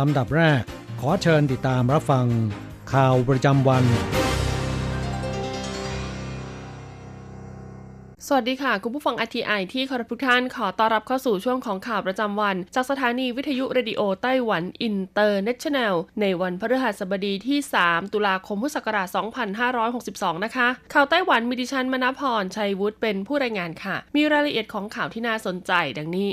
ลำดับแรก ขอเชิญติดตามรับฟัง ข่าวประจำวัน สวัสดีค่ะ คุณผู้ฟัง RTI ที่เคารพทุกท่านขอต้อนรับเข้าสู่ช่วงของข่าวประจำวัน จากสถานีวิทยุเรดิโอไต้หวันอินเตอร์เนชั่นแนลในวันพฤหัสบดีที่ 3 ตุลาคมพุทธศักราช 2562 นะคะ ข่าวไต้หวันมีดิฉันมณพรชัยวุฒิเป็นผู้รายงานค่ะ มีรายละเอียดของข่าวที่น่าสนใจดังนี้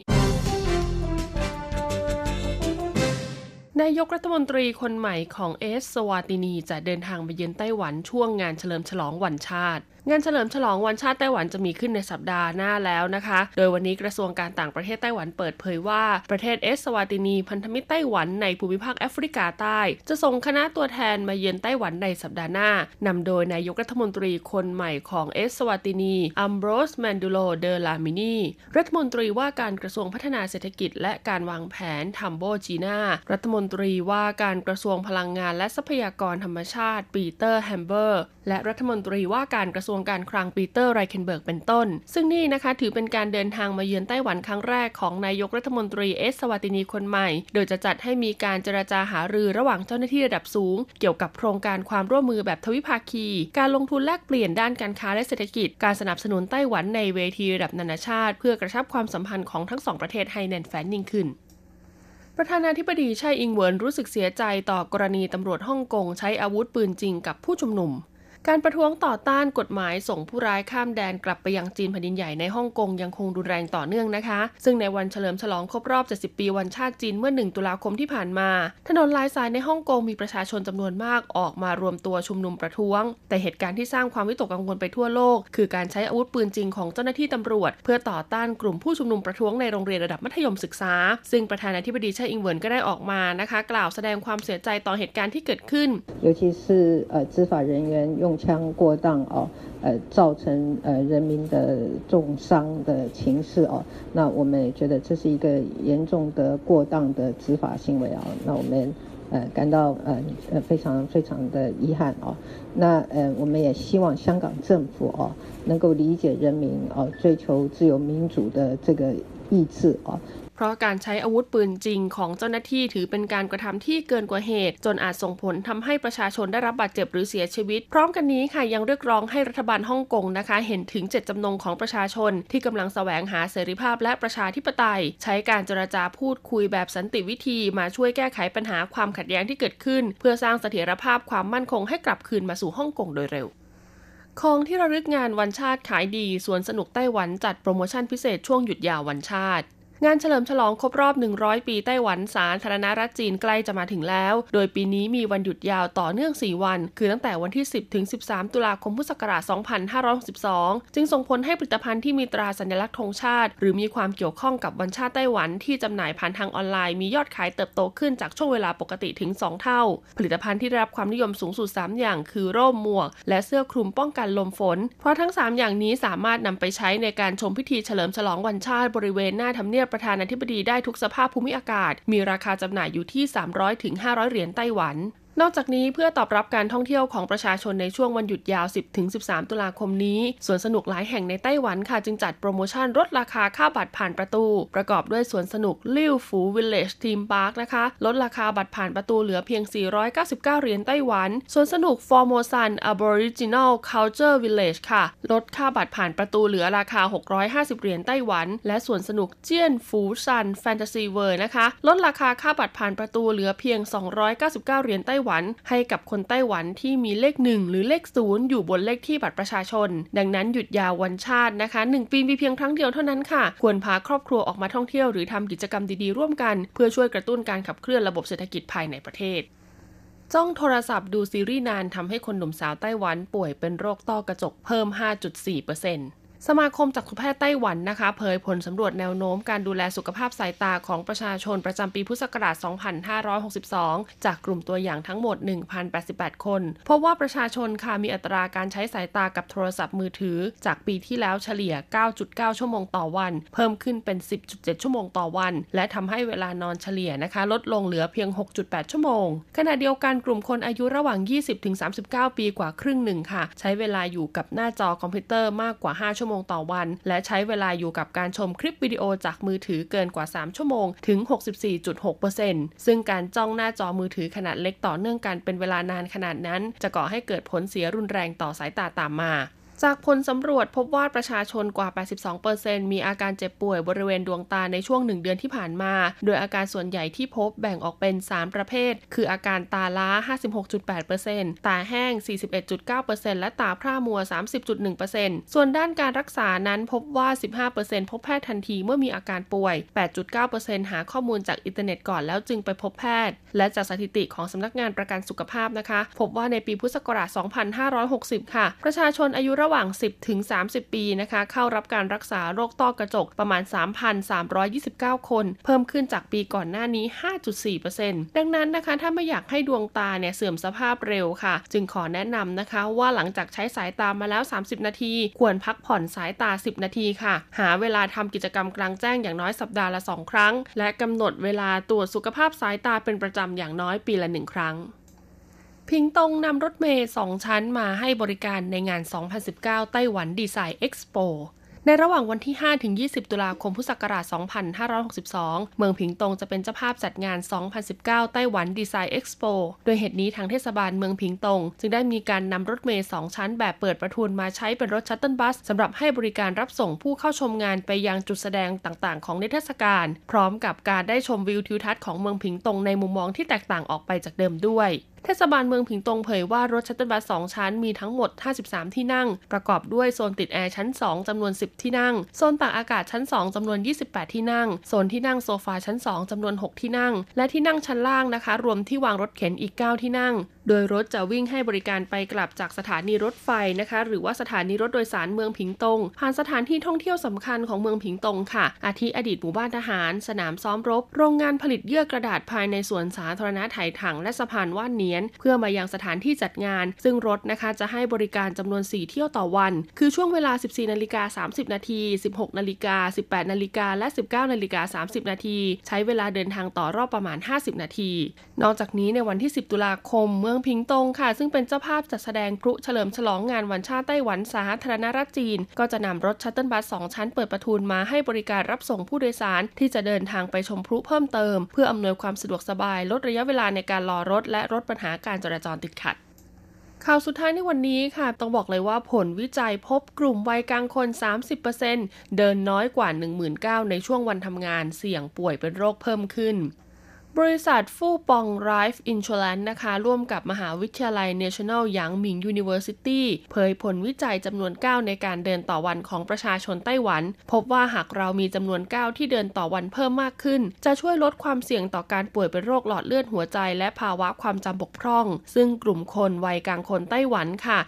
นายกรัฐมนตรีคนใหม่ของเอสสวาตินีจะเดินทางไปเยือนไต้หวันช่วงงานเฉลิมฉลองวันชาติ งานเฉลิมฉลองวันชาติไต้หวันจะมีขึ้นในสัปดาห์หน้าแล้วนะคะ โดยวันนี้กระทรวงการต่างประเทศไต้หวันเปิดเผยว่าประเทศเอสสวาตินีพันธมิตรไต้หวันในภูมิภาคแอฟริกาใต้ จะส่งคณะตัวแทนมาเยือนไต้หวันในสัปดาห์หน้านำโดยนายกรัฐมนตรีคนใหม่ของเอสสวาตินีอัมโบรสแมนดูโลเดลามินีรัฐมนตรีว่าการกระทรวงพัฒนาเศรษฐกิจ และการวางแผนทัมโบจีนารัฐมนตรีว่าการกระทรวงพลังงานและทรัพยากรธรรมชาติปีเตอร์แฮมเบอร์และรัฐมนตรีว่าการกระทรวงวงการคลังปีเตอร์ไรเคนเบิร์กเป็นต้น ซึ่งนี่นะคะถือเป็นการเดินทางมาเยือนไต้หวันครั้งแรกของนายกรัฐมนตรีเอสสวาตินีคนใหม่ โดยจะจัดให้มีการเจรจาหารือระหว่างเจ้าหน้าที่ระดับสูง เกี่ยวกับโครงการความร่วมมือแบบทวิภาคี การลงทุนแลกเปลี่ยนด้านการค้าและเศรษฐกิจ การสนับสนุนไต้หวันในเวทีระดับนานาชาติ เพื่อกระชับความสัมพันธ์ของทั้งสองประเทศให้แน่นแฟ้นยิ่งขึ้นประธานาธิบดีไช่อิงเวินรู้สึกเสียใจต่อกรณีตำรวจฮ่องกงใช้อาวุธปืนจริงกับผู้ชุมนุม การประท้วงต่อต้านกฎหมายส่งผู้ร้ายข้ามแดนกลับไปยังจีนแผ่นดินใหญ่ในฮ่องกงยังคงรุนแรงต่อเนื่องนะคะ ซึ่งในวันเฉลิมฉลองครบรอบ 70 ปีวันชาติจีนเมื่อ 1 ตุลาคมที่ผ่านมา ถนนหลายสายในฮ่องกงมีประชาชนจำนวนมากออกมารวมตัวชุมนุมประท้วง แต่เหตุการณ์ที่สร้างความวิตกกังวลไปทั่วโลก คือการใช้อาวุธปืนจริงของเจ้าหน้าที่ตำรวจ เพื่อต่อต้านกลุ่มผู้ชุมนุมประท้วงในโรงเรียนระดับมัธยมศึกษา ซึ่งประธานาธิบดีไช่อิงเหวินก็ได้ออกมานะคะ กล่าวแสดงความเสียใจต่อเหตุการณ์ที่เกิดขึ้น 尤其是呃执法人员用 枪过当哦，呃造成呃人民的重伤的情势哦，那我们也觉得这是一个严重的过当的执法行为啊、那我们呃感到呃呃非常非常的遗憾哦，那呃我们也希望香港政府哦能够理解人民哦追求自由民主的这个意志哦。 เพราะการใช้อาวุธปืนจริงของเจ้าหน้าที่ถือเป็นการกระทำที่เกินกว่าเหตุ จนอาจส่งผลทำให้ประชาชนได้รับบาดเจ็บหรือเสียชีวิต พร้อมกันนี้ค่ะยังเรียกร้องให้รัฐบาลฮ่องกงนะคะ เห็นถึงเจตจำนงของประชาชน ที่กำลังแสวงหาเสรีภาพและประชาธิปไตย ใช้การเจรจาพูดคุยแบบสันติวิธีมาช่วยแก้ไขปัญหาความขัดแย้งที่เกิดขึ้น เพื่อสร้างเสถียรภาพความมั่นคงให้กลับคืนมาสู่ฮ่องกงโดยเร็วของที่ระลึกงานวันชาติขายดี สวนสนุกไต้หวันจัดโปรโมชั่นพิเศษช่วงหยุดยาววันชาติ งานเฉลิมฉลองครบรอบ 100 ปีไต้หวันสาธารณรัฐจีนใกล้จะมาถึงแล้ว โดยปีนี้มีวันหยุดยาวต่อเนื่อง 4 วัน คือตั้งแต่วันที่ 10 ถึง 13 ตุลาคมพุทธศักราช 2562 จึงส่งผลให้ผลิตภัณฑ์ที่มีตราสัญลักษณ์ธงชาติ หรือมีความเกี่ยวข้องกับวันชาติไต้หวันที่จำหน่ายผ่านทางออนไลน์มียอดขายเติบโตขึ้นจากช่วงเวลาปกติถึง 2 เท่า ผลิตภัณฑ์ที่ได้รับความนิยมสูงสุด 3 อย่าง คือร่มหมวก และเสื้อคลุมป้องกันลมฝน เพราะทั้ง 3 อย่างนี้สามารถนำไปใช้ในการชมพิธีเฉลิมฉลองวันชาติบริเวณหน้าทำเนียบประธานาธิบดีได้ทุกสภาพภูมิอากาศ มีราคาจำหน่ายอยู่ที่ 300-500 เหรียญไต้หวัน นอกจากนี้เพื่อตอบรับการท่องเที่ยวของประชาชนในช่วงวันหยุดยาว 10-13 ตุลาคมนี้ สวนสนุกหลายแห่งในไต้หวันค่ะ จึงจัดโปรโมชั่นลดราคาค่าบัตรผ่านประตู ประกอบด้วยสวนสนุกลิ่วฟู Village Theme Park นะคะ ลดราคาบัตรผ่านประตูเหลือเพียง 499 เหรียญไต้หวัน สวนสนุก Formosan Aboriginal Culture Village ค่ะ ลดค่าบัตรผ่านประตูเหลือราคา 650 เหรียญไต้หวัน และสวนสนุกเจียนฟูซัน Fantasy World นะคะ ลดราคาค่าบัตรผ่านประตูเหลือเพียง 299 เหรียญไต้หวัน ให้กับคนไต้หวันที่มีเลขหนึ่งหรือเลขศูนย์อยู่บนเลขที่บัตรประชาชน ดังนั้นหยุดยาววันชาตินะคะ 1 ปีมีเพียงครั้งเดียวเท่านั้นค่ะ ควรพาครอบครัวออกมาท่องเที่ยวหรือทำกิจกรรมดีๆร่วมกัน เพื่อช่วยกระตุ้นการขับเคลื่อนระบบเศรษฐกิจภายในประเทศจ้องโทรศัพท์ดูซีรีส์นานทำให้คนหนุ่มสาวไต้หวันป่วยเป็นโรคต้อกระจกเพิ่ม 5.4% สมาคมจักษุแพทย์ไต้หวันนะคะ เผยผลสำรวจแนวโน้มการดูแลสุขภาพสายตาของประชาชนประจำปีพุทธศักราช 2562 จากกลุ่มตัวอย่างทั้งหมด 1,088 คนพบว่าประชาชนค่ะมีอัตราการใช้สายตากับโทรศัพท์มือถือ จากปีที่แล้วเฉลี่ย 9.9 ชั่วโมงต่อวัน เพิ่มขึ้นเป็น 10.7 ชั่วโมงต่อวัน และทำให้เวลานอนเฉลี่ยนะคะ ลดลงเหลือเพียง 6.8 ชั่วโมง ขณะเดียวกันกลุ่มคนอายุระหว่าง 20-39 ปีกว่าครึ่งหนึ่งค่ะ ใช้เวลาอยู่กับหน้าจอคอมพิวเตอร์มากกว่า 5 ชั่วโมงต่อวัน และใช้เวลาอยู่กับการชมคลิปวิดีโอจากมือถือเกินกว่า 3 ชั่วโมง ถึง 64.6%ซึ่งการจ้องหน้าจอมือถือขนาดเล็กต่อเนื่องกันเป็นเวลานานขนาดนั้น จะก่อให้เกิดผลเสียรุนแรงต่อสายตาตามมา จากผลสำรวจพบว่าประชาชนกว่า 82%มีอาการเจ็บป่วยบริเวณดวงตาในช่วงหนึ่งเดือนที่ผ่านมา โดยอาการส่วนใหญ่ที่พบแบ่งออกเป็น 3 ประเภท คืออาการตาล้า 56.8%ตาแห้ง 41.9%และตาพร่ามัว 30.1%ส่วนด้านการรักษานั้นพบว่า 15%พบแพทย์ทันทีเมื่อมีอาการป่วย 8.9%หาข้อมูลจากอินเทอร์เน็ตก่อนแล้วจึงไปพบแพทย์ และจากสถิติของสำนักงานประกันสุขภาพนะคะ พบว่าในปีพุทธศักราช 2560 ค่ะ ประชาชนอายุระหว่างหว่าง 10ถึง30 ปีนะคะ เข้ารับการรักษาโรคต้อกระจกประมาณ 3,329 คน เพิ่มขึ้นจากปีก่อนหน้านี้ 5.4%ดังนั้นนะคะ ถ้าไม่อยากให้ดวงตาเนี่ยเสื่อมสภาพเร็วค่ะ จึงขอแนะนำนะคะ ว่าหลังจากใช้สายตามาแล้ว 30 นาที ควรพักผ่อนสายตา 10 นาทีค่ะ หาเวลาทำกิจกรรมกลางแจ้งอย่างน้อยสัปดาห์ละ 2 ครั้ง และกำหนดเวลาตรวจสุขภาพสายตาเป็นประจำอย่างน้อยปีละ 1 ครั้ง ผิงตงนำรถเมย์2ชั้นมาให้บริการในงาน 2019 Taiwan Design Expo ในระหว่างวันที่ 5 ถึง 20 ตุลาคม พุทธศักราช 2562 เมืองผิงตงจะเป็นเจ้าภาพจัดงาน 2019 Taiwan Design Expo โดยเหตุนี้ทางเทศบาลเมืองผิงตง จึงได้มีการนำรถเมย์2ชั้นแบบเปิดประทุนมาใช้เป็นรถ shuttle bus สำหรับให้บริการรับส่งผู้เข้าชมงานไปยังจุดแสดงต่างๆ ของนิทรรศการ พร้อมกับการได้ชมวิวทิวทัศน์ของเมืองผิงตงในมุมมองที่แตกต่างออกไปจากเดิมด้วย เทศบาลเมืองผิงตงเผยว่ารถ shuttle bus 2ชั้นมีทั้งหมด 53 ที่นั่ง ประกอบด้วยโซนติดแอร์ชั้น 2จำนวน 10 ที่นั่ง โซนตากอากาศชั้น 2จำนวน 28 ที่นั่ง โซนที่นั่งโซฟาชั้น 2จำนวน 6 ที่นั่ง และที่นั่งชั้นล่างนะคะ รวมที่วางรถเข็นอีก 9 ที่นั่ง โดยรถจะวิ่งให้บริการไปกลับจากสถานีรถไฟนะคะ หรือว่าสถานีรถโดยสารเมืองผิงตง ผ่านสถานที่ท่องเที่ยวสำคัญของเมืองผิงตงค่ะ อาทิอดีตหมู่บ้านทหาร สนามซ้อมรบ โรงงานผลิตเยื่อกระดาษภายในสวนสาธารณะไถถังและสะพานว่านเนียน เพื่อมายังสถานที่จัดงาน ซึ่งรถนะคะจะให้บริการจำนวน 4 เที่ยวต่อวัน คือช่วงเวลา 14นาฬิกา30นาที16นาฬิกา18นาฬิกาและ 19นาฬิกา30นาทีใช้เวลาเดินทางต่อรอบประมาณ 50 นาที นอกจากนี้ในวันที่ 10 ตุลาคม เมืองพิงตงค่ะ ซึ่งเป็นเจ้าภาพจัดแสดงพลุเฉลิมฉลองงานวันชาติไต้หวันสาธารณรัฐจีน ก็จะนำรถชัตเติลบัส2ชั้นเปิดประทุนมาให้บริการรับส่งผู้โดยสารที่จะเดินทางไปชมพลุเพิ่มเติม เพื่ออำนวยความสะดวกสบายลดระยะเวลาในการรอรถและลดปัญหาการจราจรติดขัด ข่าวสุดท้ายในวันนี้ค่ะ ต้องบอกเลยว่าผลวิจัยพบกลุ่มวัยกลางคน 30%เดินน้อยกว่า 19,000 ในช่วงวันทำงานเสี่ยงป่วยเป็นโรคเพิ่มขึ้น บริษัทฟู่ปองไรฟ์อินช r แลนนะคะ ร่วมกับมหาวิทยาลัย National หยางหมิง University เผยผลวิจัยจำนวน 9 ในการเดินต่อวันของประชาชนไต้หวัน พบว่าหากเรามีจำนวน 9 ที่เดินต่อวันเพิ่มมากขึ้น จะช่วยลดความเสี่ยงต่อการป่วยเป็นโรคหลอดเลือดหัวใจ และภาวะความจำบกพร่อง ซึ่งกลุ่มคนวัยกลางคนไต้หวันค่ะ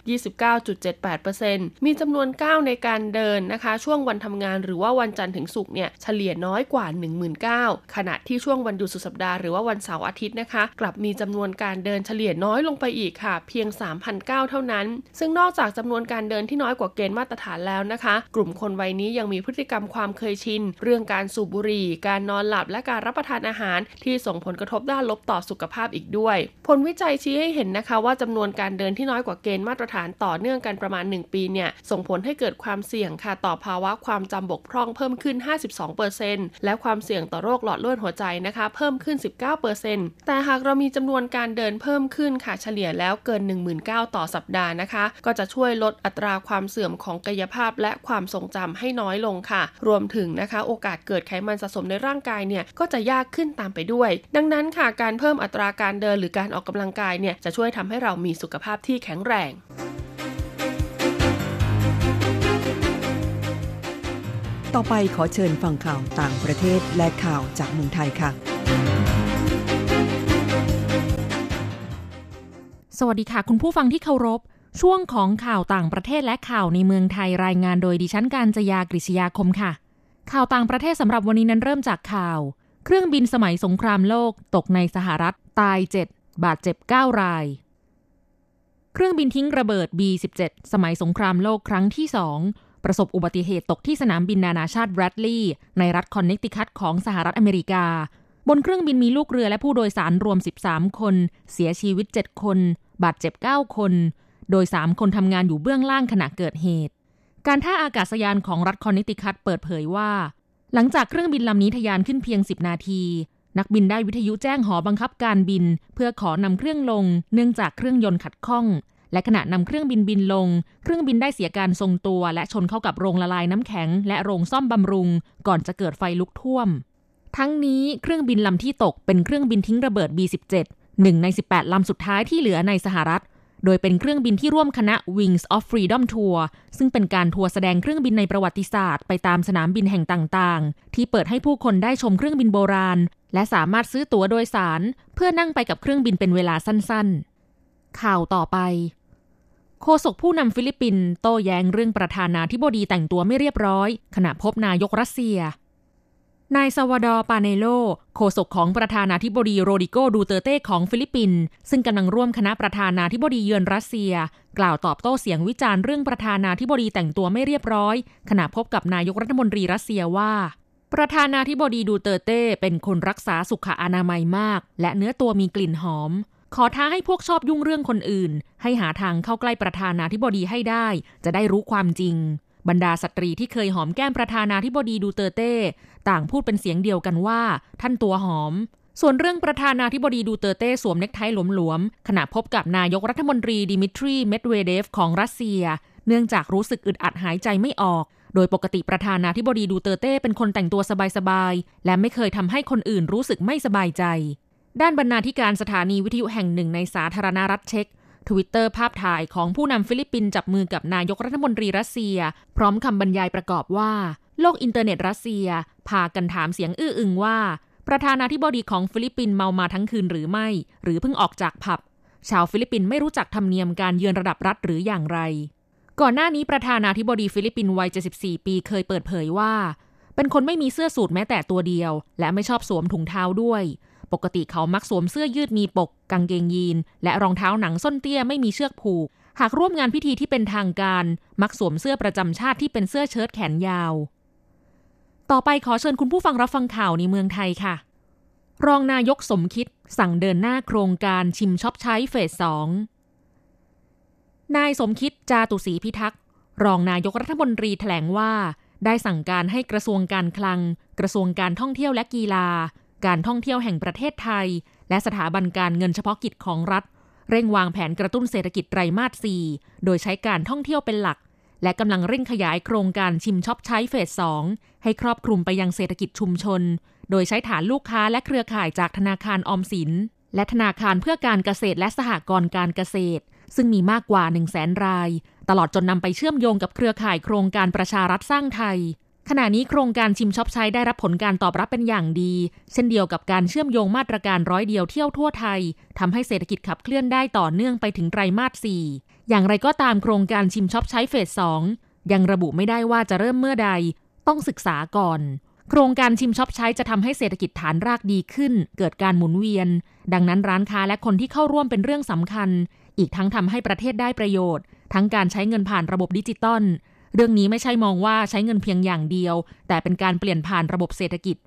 29.78%มีจำนวน 9 ในการเดินนะคะ ช่วงวันทำงานหรือว่าวันจันทร์ถึงศุกร์เนี่ยเฉลี่ยน้อยกว่า 19,000ขณะที่ช่วงวันหยุดสุดสัปดาห์หรือว่าวันเสาร์อาทิตย์นะคะ กลับมีจำนวนการเดินเฉลี่ยน้อยลงไปอีกค่ะ เพียง 3,009 เท่านั้น ซึ่งนอกจากจำนวนการเดินที่น้อยกว่าเกณฑ์มาตรฐานแล้วนะคะ กลุ่มคนวัยนี้ยังมีพฤติกรรมความเคยชิน เรื่องการสูบบุหรี่ การนอนหลับและการรับประทานอาหาร ที่ส่งผลกระทบด้านลบต่อสุขภาพอีกด้วย ผลวิจัยชี้ให้เห็นนะคะ ว่าจำนวนการเดินที่น้อยกว่าเกณฑ์มาตรฐานต่อเนื่องกันประมาณ 1 ปีเนี่ยส่งผลให้เกิดความเสี่ยงค่ะต่อภาวะความจำบกพร่องเพิ่มขึ้น 52%และความเสี่ยงต่อโรคหลอดเลือดหัวใจนะคะ เพิ่มขึ้น19%แต่หากเรามีจำนวนการเดินเพิ่มขึ้นค่ะเฉลี่ยแล้วเกิน 19,000 ต่อสัปดาห์นะคะ ก็จะช่วยลดอัตราความเสื่อมของกายภาพและความทรงจำให้น้อยลงค่ะ รวมถึงนะคะ โอกาสเกิดไขมันสะสมในร่างกายเนี่ยก็จะยากขึ้นตามไปด้วย ดังนั้นค่ะการเพิ่มอัตราการเดินหรือการออกกำลังกายเนี่ยจะช่วยทำให้เรามีสุขภาพที่แข็งแรง ต่อไปขอเชิญฟังข่าวต่างประเทศและข่าวจากเมืองไทยค่ะ สวัสดีค่ะ คุณผู้ฟังที่เคารพ ช่วงของข่าวต่างประเทศและข่าวในเมืองไทยรายงานโดยดิฉันการจยากริชยาคมค่ะ ข่าวต่างประเทศสำหรับวันนี้นั้นเริ่มจากข่าว เครื่องบินสมัยสงครามโลก ตกในสหรัฐตาย 7 บาดเจ็บ 9 ราย เครื่องบินทิ้งระเบิด B-17 สมัยสงครามโลกครั้งที่2 ประสบอุบัติเหตุตกที่สนามบินนานาชาติแบรดลีย์ในรัฐคอนเนตติคัตของสหรัฐอเมริกา บนเครื่องบินมีลูกเรือและผู้โดยสารรวม 13 คน เสียชีวิต 7 คน บาดเจ็บ 9 คน โดย 3 คนทำงานอยู่เบื้องล่างขณะเกิดเหตุ การท่าอากาศยานของรัฐคอนเนตติคัตเปิดเผยว่า หลังจากเครื่องบินลำนี้ทะยานขึ้นเพียง 10 นาทีนักบินได้วิทยุแจ้งหอบังคับการบิน เพื่อขอนำเครื่องลง เนื่องจากเครื่องยนต์ขัดข้อง และขณะนำเครื่องบินบินลง เครื่องบินได้เสียการทรงตัว และชนเข้ากับโรงละลายน้ำแข็ง และโรงซ่อมบำรุง ก่อนจะเกิดไฟลุกท่วม ทั้งนี้เครื่องบินลำที่ตกเป็นเครื่องบินทิ้งระเบิด B-17 หนึ่งใน 18 ลำสุดท้ายที่เหลือในสหรัฐ โดยเป็นเครื่องบินที่ร่วมคณะ Wings of Freedom Tour ซึ่งเป็นการทัวร์แสดงเครื่องบินในประวัติศาสตร์ ไปตามสนามบินแห่งต่างๆ ที่เปิดให้ผู้คนได้ชมเครื่องบินโบราณ และสามารถซื้อตั๋วโดยสาร เพื่อนั่งไปกับเครื่องบินเป็นเวลาสั้นๆ ข่าวต่อไป โฆษกผู้นำฟิลิปปินส์โต้แย้งเรื่องประธานาธิบดีแต่งตัวไม่เรียบร้อย ขณะพบนายกรัสเซีย นายซัลวาดอร์ปาเนโล โฆษกของประธานาธิบดีโรดริโกดูเตอร์เต้ของฟิลิปปินส์ซึ่งกำลังร่วมคณะประธานาธิบดีเยือนรัสเซีย กล่าวตอบโต้เสียงวิจารณ์เรื่องประธานาธิบดีแต่งตัวไม่เรียบร้อย ขณะพบกับนายกรัฐมนตรีรัสเซียว่าประธานาธิบดีดูเตอร์เต้เป็นคนรักษาสุขอนามัยมาก และเนื้อตัวมีกลิ่นหอม ขอท้าให้พวกชอบยุ่งเรื่องคนอื่น ให้หาทางเข้าใกล้ประธานาธิบดีให้ได้ จะได้รู้ความจริง บรรดาสตรีที่เคยหอมแก้มประธานาธิบดีดูเตอร์เต้ ต่างพูดเป็นเสียงเดียวกันว่า ท่านตัวหอม ส่วนเรื่องประธานาธิบดีดูเตอร์เต้สวมเน็กไทหลวมๆขณะพบกับนายกรัฐมนตรีดิมิทรีเมดเวเดฟของรัสเซีย เนื่องจากรู้สึกอึดอัดหายใจไม่ออกโดยปกติประธานาธิบดีดูเตอร์เต้เป็นคนแต่งตัวสบายๆ และไม่เคยทำให้คนอื่นรู้สึกไม่สบายใจ ด้านบรรณาธิการสถานีวิทยุแห่งหนึ่งในสาธารณรัฐเช็กทวิตเตอร์ภาพถ่ายของผู้นำฟิลิปปินส์จับมือกับนายกรัฐมนตรีรัสเซีย พร้อมคำบรรยายประกอบว่า โลกอินเทอร์เน็ตรัสเซีย พากันถามเสียงอื้ออึงว่า ประธานาธิบดีของฟิลิปปินส์เมามาทั้งคืนหรือไม่ หรือเพิ่งออกจากผับ ชาวฟิลิปปินส์ไม่รู้จักธรรมเนียมการเยือนระดับรัฐหรืออย่างไร ก่อนหน้านี้ประธานาธิบดีฟิลิปปินส์วัย 74 ปีเคยเปิดเผยว่า เป็นคนไม่มีเสื้อสูทแม้แต่ตัวเดียว และไม่ชอบสวมถุงเท้าด้วย ปกติเขามักสวมเสื้อยืดมีปกกางเกงยีน และรองเท้าหนังส้นเตี้ยไม่มีเชือกผูก หากร่วมงานพิธีที่เป็นทางการ มักสวมเสื้อประจำชาติที่เป็นเสื้อเชิ้ตแขนยาว ต่อไปขอเชิญคุณผู้ฟังรับฟังข่าวในเมืองไทยค่ะ รองนายกสมคิด สั่งเดินหน้าโครงการชิมช็อปใช้เฟสสองนายสมคิดจาตุศรีพิทักษ์รองนายกรัฐมนตรีแถลงว่า ได้สั่งการให้กระทรวงการคลัง กระทรวงการท่องเที่ยวและกีฬา การท่องเที่ยวแห่งประเทศไทย และสถาบันการเงินเฉพาะกิจของรัฐ เร่งวางแผนกระตุ้นเศรษฐกิจไตรมาส 4 โดยใช้การท่องเที่ยวเป็นหลัก และกำลังเร่งขยายโครงการชิมช็อปใช้เฟส 2 ให้ครอบคลุมไปยังเศรษฐกิจชุมชน โดยใช้ฐานลูกค้าและเครือข่ายจากธนาคารออมสิน และธนาคารเพื่อการเกษตรและสหกรณ์การเกษตร ซึ่งมีมากกว่า 1 0 0 0 0แสนราย ตลอดจนนำไปเชื่อมโยงกับเครือข่ายโครงการประชารัฐสร้างไทย ขณะนี้โครงการชิมช็อปใช้ได้รับผลการตอบรับเป็นอย่างดี เช่นเดียวกับการเชื่อมโยงมาตรการร้อยเดียวเที่ยวทั่วไทยทำให้เศรษฐกิจขับเคลื่อนได้ต่อเนื่องไปถึงไตรมาส 4 อย่างไรก็ตามโครงการชิมช็อปใช้เฟส 2 ยังระบุไม่ได้ว่าจะเริ่มเมื่อใด ต้องศึกษาก่อน โครงการชิมช็อปใช้จะทำให้เศรษฐกิจฐานรากดีขึ้น เกิดการหมุนเวียน ดังนั้นร้านค้าและคนที่เข้าร่วมเป็นเรื่องสำคัญ อีกทั้งทำให้ประเทศได้ประโยชน์ ทั้งการใช้เงินผ่านระบบดิจิตอล เรื่องนี้ไม่ใช่มองว่าใช้เงินเพียงอย่างเดียว แต่เป็นการเปลี่ยนผ่านระบบเศรษฐกิจ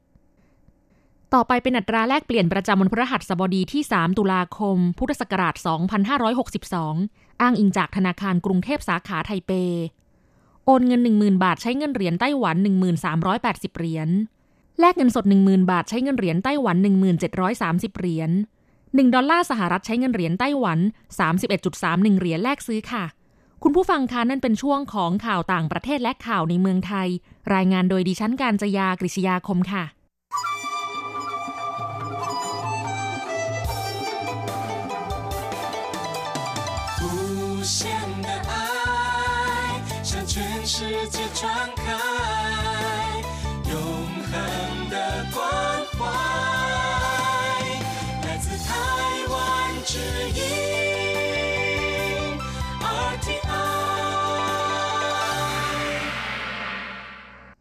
ต่อไปเป็นอัตราแลกเปลี่ยนประจำวันพฤหัสบดีที่ 3 ตุลาคม พุทธศักราช 2562 อ้างอิงจากธนาคารกรุงเทพสาขาไทเป โอนเงิน 10,000 บาทใช้เงินเหรียญไต้หวัน 1380 เหรียญ แลกเงินสด 10,000 บาทใช้เงินเหรียญไต้หวัน 1730 เหรียญ1ดอลลาร์สหรัฐใช้เงินเหรียญไต้หวัน 31.31 เหรียญแลกซื้อค่ะ คุณผู้ฟังคะนั่นเป็นช่วงของข่าวต่างประเทศและข่าวในเมืองไทย รายงานโดยดิฉันการจยากริชยาคมค่ะ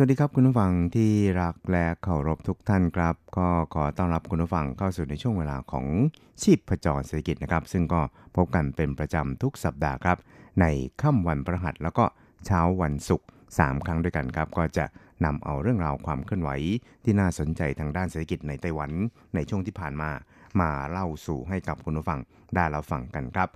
สวัสดีครับคุณผู้ฟังที่รักและเคารพทุกท่านครับ ก็ขอต้อนรับคุณผู้ฟังเข้าสู่ในช่วงเวลาของชีพประจรเศรษฐกิจนะครับ ซึ่งก็พบกันเป็นประจำทุกสัปดาห์ครับ ในค่ำวันพฤหัสแล้วก็เช้าวันศุกร์3ครั้งด้วยกันครับ ก็จะนำเอาเรื่องราวความเคลื่อนไหว ที่น่าสนใจทางด้านเศรษฐกิจในไต้หวันในช่วงที่ผ่านมา มาเล่าสู่ให้กับคุณผู้ฟังได้เราฟังกันครับ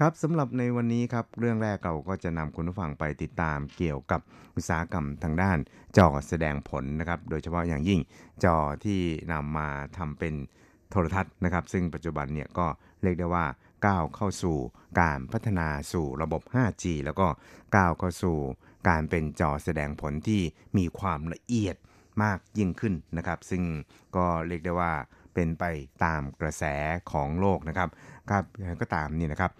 ครับสำหรับในวันนี้ครับเรื่องแรกเราก็จะนำคุณผู้ฟังไปติดตามเกี่ยวกับอุตสาหกรรมทางด้านจอแสดงผลนะครับ โดยเฉพาะอย่างยิ่งจอที่นำมาทำเป็นโทรทัศน์นะครับ ซึ่งปัจจุบันเนี่ยก็เรียกได้ว่าก้าวเข้าสู่การพัฒนาสู่ระบบ 5G แล้วก็ก้าวเข้าสู่การเป็นจอแสดงผลที่มีความละเอียดมากยิ่งขึ้นนะครับ ซึ่งก็เรียกได้ว่า เป็นไปตามกระแสของโลกนะครับครับก็ตามนี่นะครับ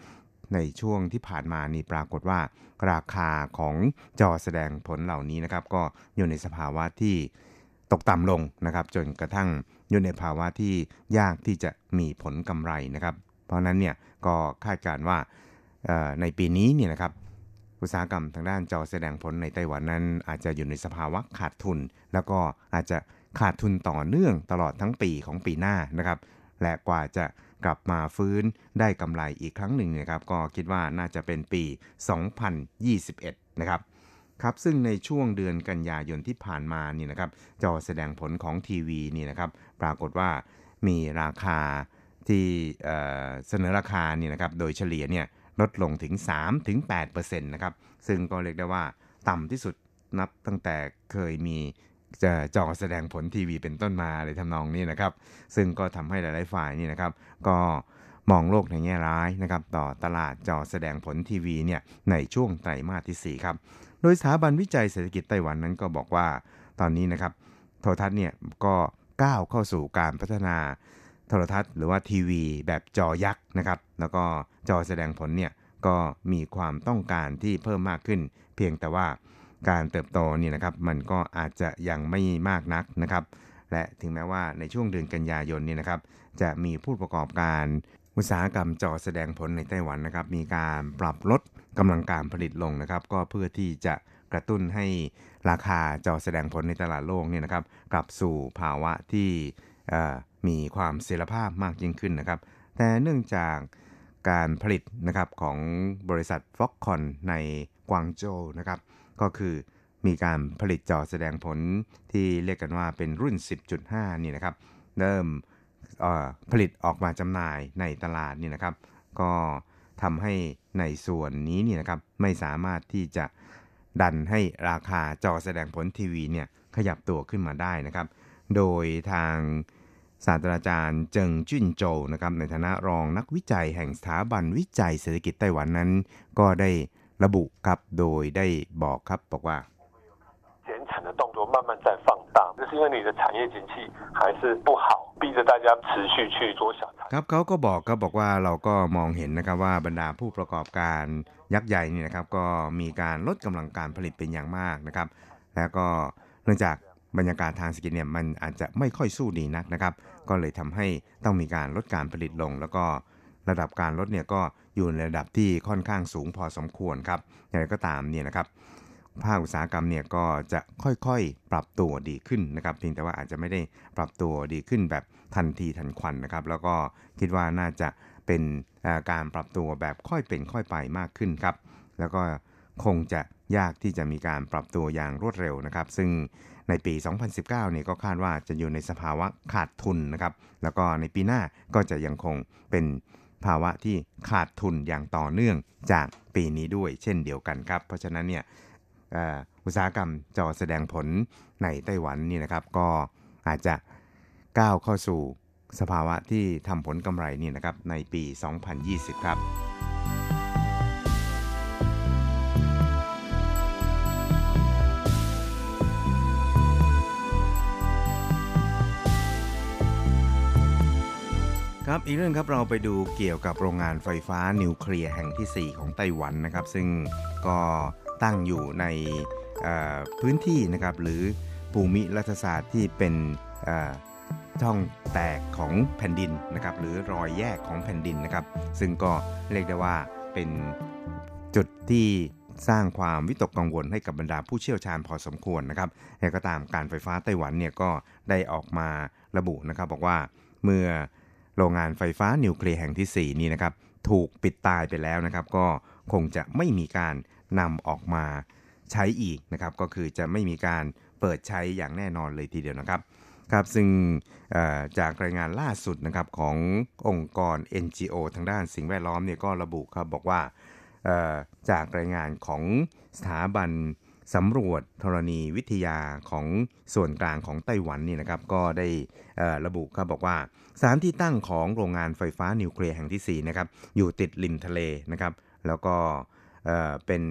ในช่วงที่ผ่านมานี่ปรากฏว่า ราคาของจอแสดงผลเหล่านี้นะครับ ก็อยู่ในสภาวะที่ตกต่ำลงนะครับ จนกระทั่งอยู่ในภาวะที่ยากที่จะมีผลกำไรนะครับ เพราะนั้นเนี่ยก็คาดการว่าในปีนี้เนี่ยนะครับอุตสาหกรรมทางด้านจอแสดงผลในไต้หวันนั้น อาจจะอยู่ในสภาวะขาดทุน แล้วก็อาจจะ ขาดทุนต่อเนื่องตลอดทั้งปีของปีหน้านะครับ และกว่าจะกลับมาฟื้นได้กำไรอีกครั้งหนึ่งนะครับ ก็คิดว่าน่าจะเป็นปี 2021 นะครับครับซึ่งในช่วงเดือนกันยายนที่ผ่านมานี่นะครับจอแสดงผลของทีวีนี่นะครับปรากฏว่ามีราคาที่เสนอราคานี่นะครับโดยเฉลี่ยเนี่ยลดลงถึง 3-8%นะครับซึ่งก็เรียกได้ว่าต่ำที่สุดนับตั้งแต่เคยมี จะจอแสดงผลทีวีเป็นต้นมาเลยทำนองนี้นะครับ ซึ่งก็ทำให้หลาย ๆ ฝ่ายนี่นะครับ ก็มองโลกในแง่ร้ายนะครับต่อตลาดจอแสดงผลทีวีเนี่ยในช่วงไตรมาสที่ 4 ครับ โดยสถาบันวิจัยเศรษฐกิจไต้หวันนั้นก็บอกว่าตอนนี้นะครับโทรทัศน์เนี่ยก็ก้าวเข้าสู่การพัฒนาโทรทัศน์ หรือว่าทีวีแบบจอยักษ์นะครับ แล้วก็จอแสดงผลเนี่ยก็มีความต้องการที่เพิ่มมากขึ้น เพียงแต่ว่า การเติบโตนี่นะครับมันก็อาจจะยังไม่มากนักนะครับ และถึงแม้ว่าในช่วงเดือนกันยายนนี่นะครับ จะมีผู้ประกอบการอุตสาหกรรมจอแสดงผลในไต้หวันนะครับ มีการปรับลดกำลังการผลิตลงนะครับ ก็เพื่อที่จะกระตุ้นให้ราคาจอแสดงผลในตลาดโลกเนี่ยนะครับ กลับสู่ภาวะที่มีความเสรีภาพมากยิ่งขึ้นนะครับ แต่เนื่องจากการผลิตนะครับของบริษัทฟ็อกคอนในกวางโจวนะครับ ก็คือมีการผลิตจอแสดงผลที่เรียกกันว่าเป็นรุ่น 10.5 นี่นะครับ เริ่มผลิตออกมาจำหน่ายในตลาดนี่นะครับ ก็ทำให้ในส่วนนี้นี่นะครับไม่สามารถที่จะดันให้ราคาจอแสดงผลทีวีเนี่ยขยับตัวขึ้นมาได้นะครับ โดยทางศาสตราจารย์เจิงจุนโจนะครับในฐานะรองนักวิจัยแห่งสถาบันวิจัยเศรษฐกิจไต้หวันนั้น ก็ได้ ระบุครับโดยได้บอกครับบอกว่า减产的动作慢慢在放大，这是因为你的产业景气还是不好，逼着大家持续去做小产。ครับเขาก็บอกก็บอกว่าเราก็มองเห็นนะครับว่าบรรดาผู้ประกอบการยักษ์ใหญ่นี่นะครับ ก็มีการลดกำลังการผลิตเป็นอย่างมากนะครับ แล้วก็เนื่องจาก บรรยากาศทางเศรษฐกิจเนี่ยมันอาจจะไม่ค่อยสู้ดีนักนะครับ ก็เลยทำให้ต้องมีการลดการผลิตลง แล้วก็ ระดับการลดเนี่ยก็อยู่ในระดับที่ค่อนข้างสูงพอสมควรครับอย่างไรก็ตามเนี่ยนะครับภาคอุตสาหกรรมเนี่ยก็จะค่อยๆ ปรับตัวดีขึ้นนะครับ เพียงแต่ว่าอาจจะไม่ได้ปรับตัวดีขึ้นแบบทันทีทันควันนะครับ แล้วก็คิดว่าน่าจะเป็นการปรับตัวแบบค่อยเป็นค่อยไปมากขึ้นครับ แล้วก็คงจะยากที่จะมีการปรับตัวอย่างรวดเร็วนะครับ ซึ่งในปี 2019 เนี่ยก็คาดว่าจะอยู่ในสภาวะขาดทุนนะครับ แล้วก็ในปีหน้าก็จะยังคงเป็น ภาวะที่ขาดทุนอย่างต่อเนื่องจากปีนี้ด้วยเช่นเดียวกันครับ เพราะฉะนั้นเนี่ยอุตสาหกรรมจอแสดงผลในไต้หวันนี่นะครับ ก็อาจจะก้าวเข้าสู่สภาวะที่ทำผลกำไรนี่นะครับในปี 2020 ครับ ครับอีกเรื่องครับเราไปดูเกี่ยวกับโรงงานไฟฟ้านิวเคลียร์แห่งที่ 4 ของไต้หวันนะครับ ซึ่งก็ตั้งอยู่ในพื้นที่นะครับหรือภูมิรัฐศาสตร์ที่เป็นช่องแตกของแผ่นดินนะครับหรือรอยแยกของแผ่นดินนะครับ ซึ่งก็เรียกได้ว่าเป็นจุดที่สร้างความวิตกกังวลให้กับบรรดาผู้เชี่ยวชาญพอสมควรนะครับแต่ก็ตามการไฟฟ้าไต้หวันเนี่ยก็ได้ออกมาระบุนะครับบอกว่าเมื่อ โรงงานไฟฟ้านิวเคลียร์แห่งที่ 4 นี้นะครับ ถูกปิดตายไปแล้วนะครับ ก็คงจะไม่มีการนำออกมาใช้อีกนะครับ ก็คือจะไม่มีการเปิดใช้อย่างแน่นอนเลยทีเดียวนะครับครับซึ่งจากรายงานล่าสุดนะครับขององค์กร NGO ทางด้านสิ่งแวดล้อมเนี่ยก็ระบุครับบอกว่าจากรายงานของสถาบันสำรวจธรณีวิทยาของส่วนกลางของไต้หวันนี่นะครับ ก็ได้ระบุครับบอกว่า สถานที่ตั้งของโรงงานไฟฟ้านิวเคลียร์แห่งที่4นะครับอยู่ติดริมทะเลนะครับ แล้วก็เป็น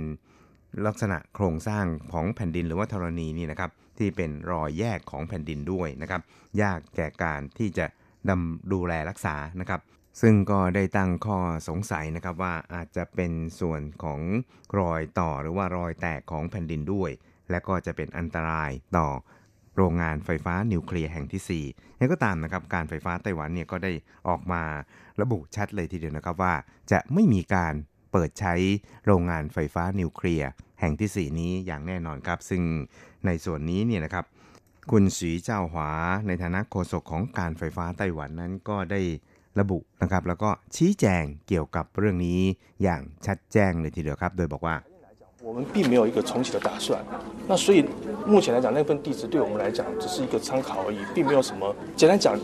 ลักษณะโครงสร้างของแผ่นดินหรือว่าธรณีนี่นะครับที่เป็นรอยแยกของแผ่นดินด้วยนะครับ ยากแก่การที่จะดำดูแลรักษานะครับซึ่งก็ได้ตั้งข้อสงสัยนะครับว่าอาจจะเป็นส่วนของรอยต่อหรือว่ารอยแตกของแผ่นดินด้วย และก็จะเป็นอันตรายต่อ โรงงานไฟฟ้านิวเคลียร์แห่งที่4ยังก็ตามนะครับการไฟฟ้าไต้หวันเนี่ยก็ได้ออกมาระบุชัดเลยทีเดียวนะครับว่า จะไม่มีการเปิดใช้โรงงานไฟฟ้านิวเคลียร์แห่งที่ 4 นี้อย่างแน่นอนครับ ซึ่งในส่วนนี้เนี่ยนะครับคุณสีเจ้าหวาในฐานะโฆษกของการไฟฟ้าไต้หวันนั้นก็ได้ระบุนะครับ แล้วก็ชี้แจงเกี่ยวกับเรื่องนี้อย่างชัดแจ้งเลยทีเดียวครับ โดยบอกว่า 我们并没有一个重启的打算，那所以目前来讲，那份地址对我们来讲只是一个参考而已，并没有什么。简单讲，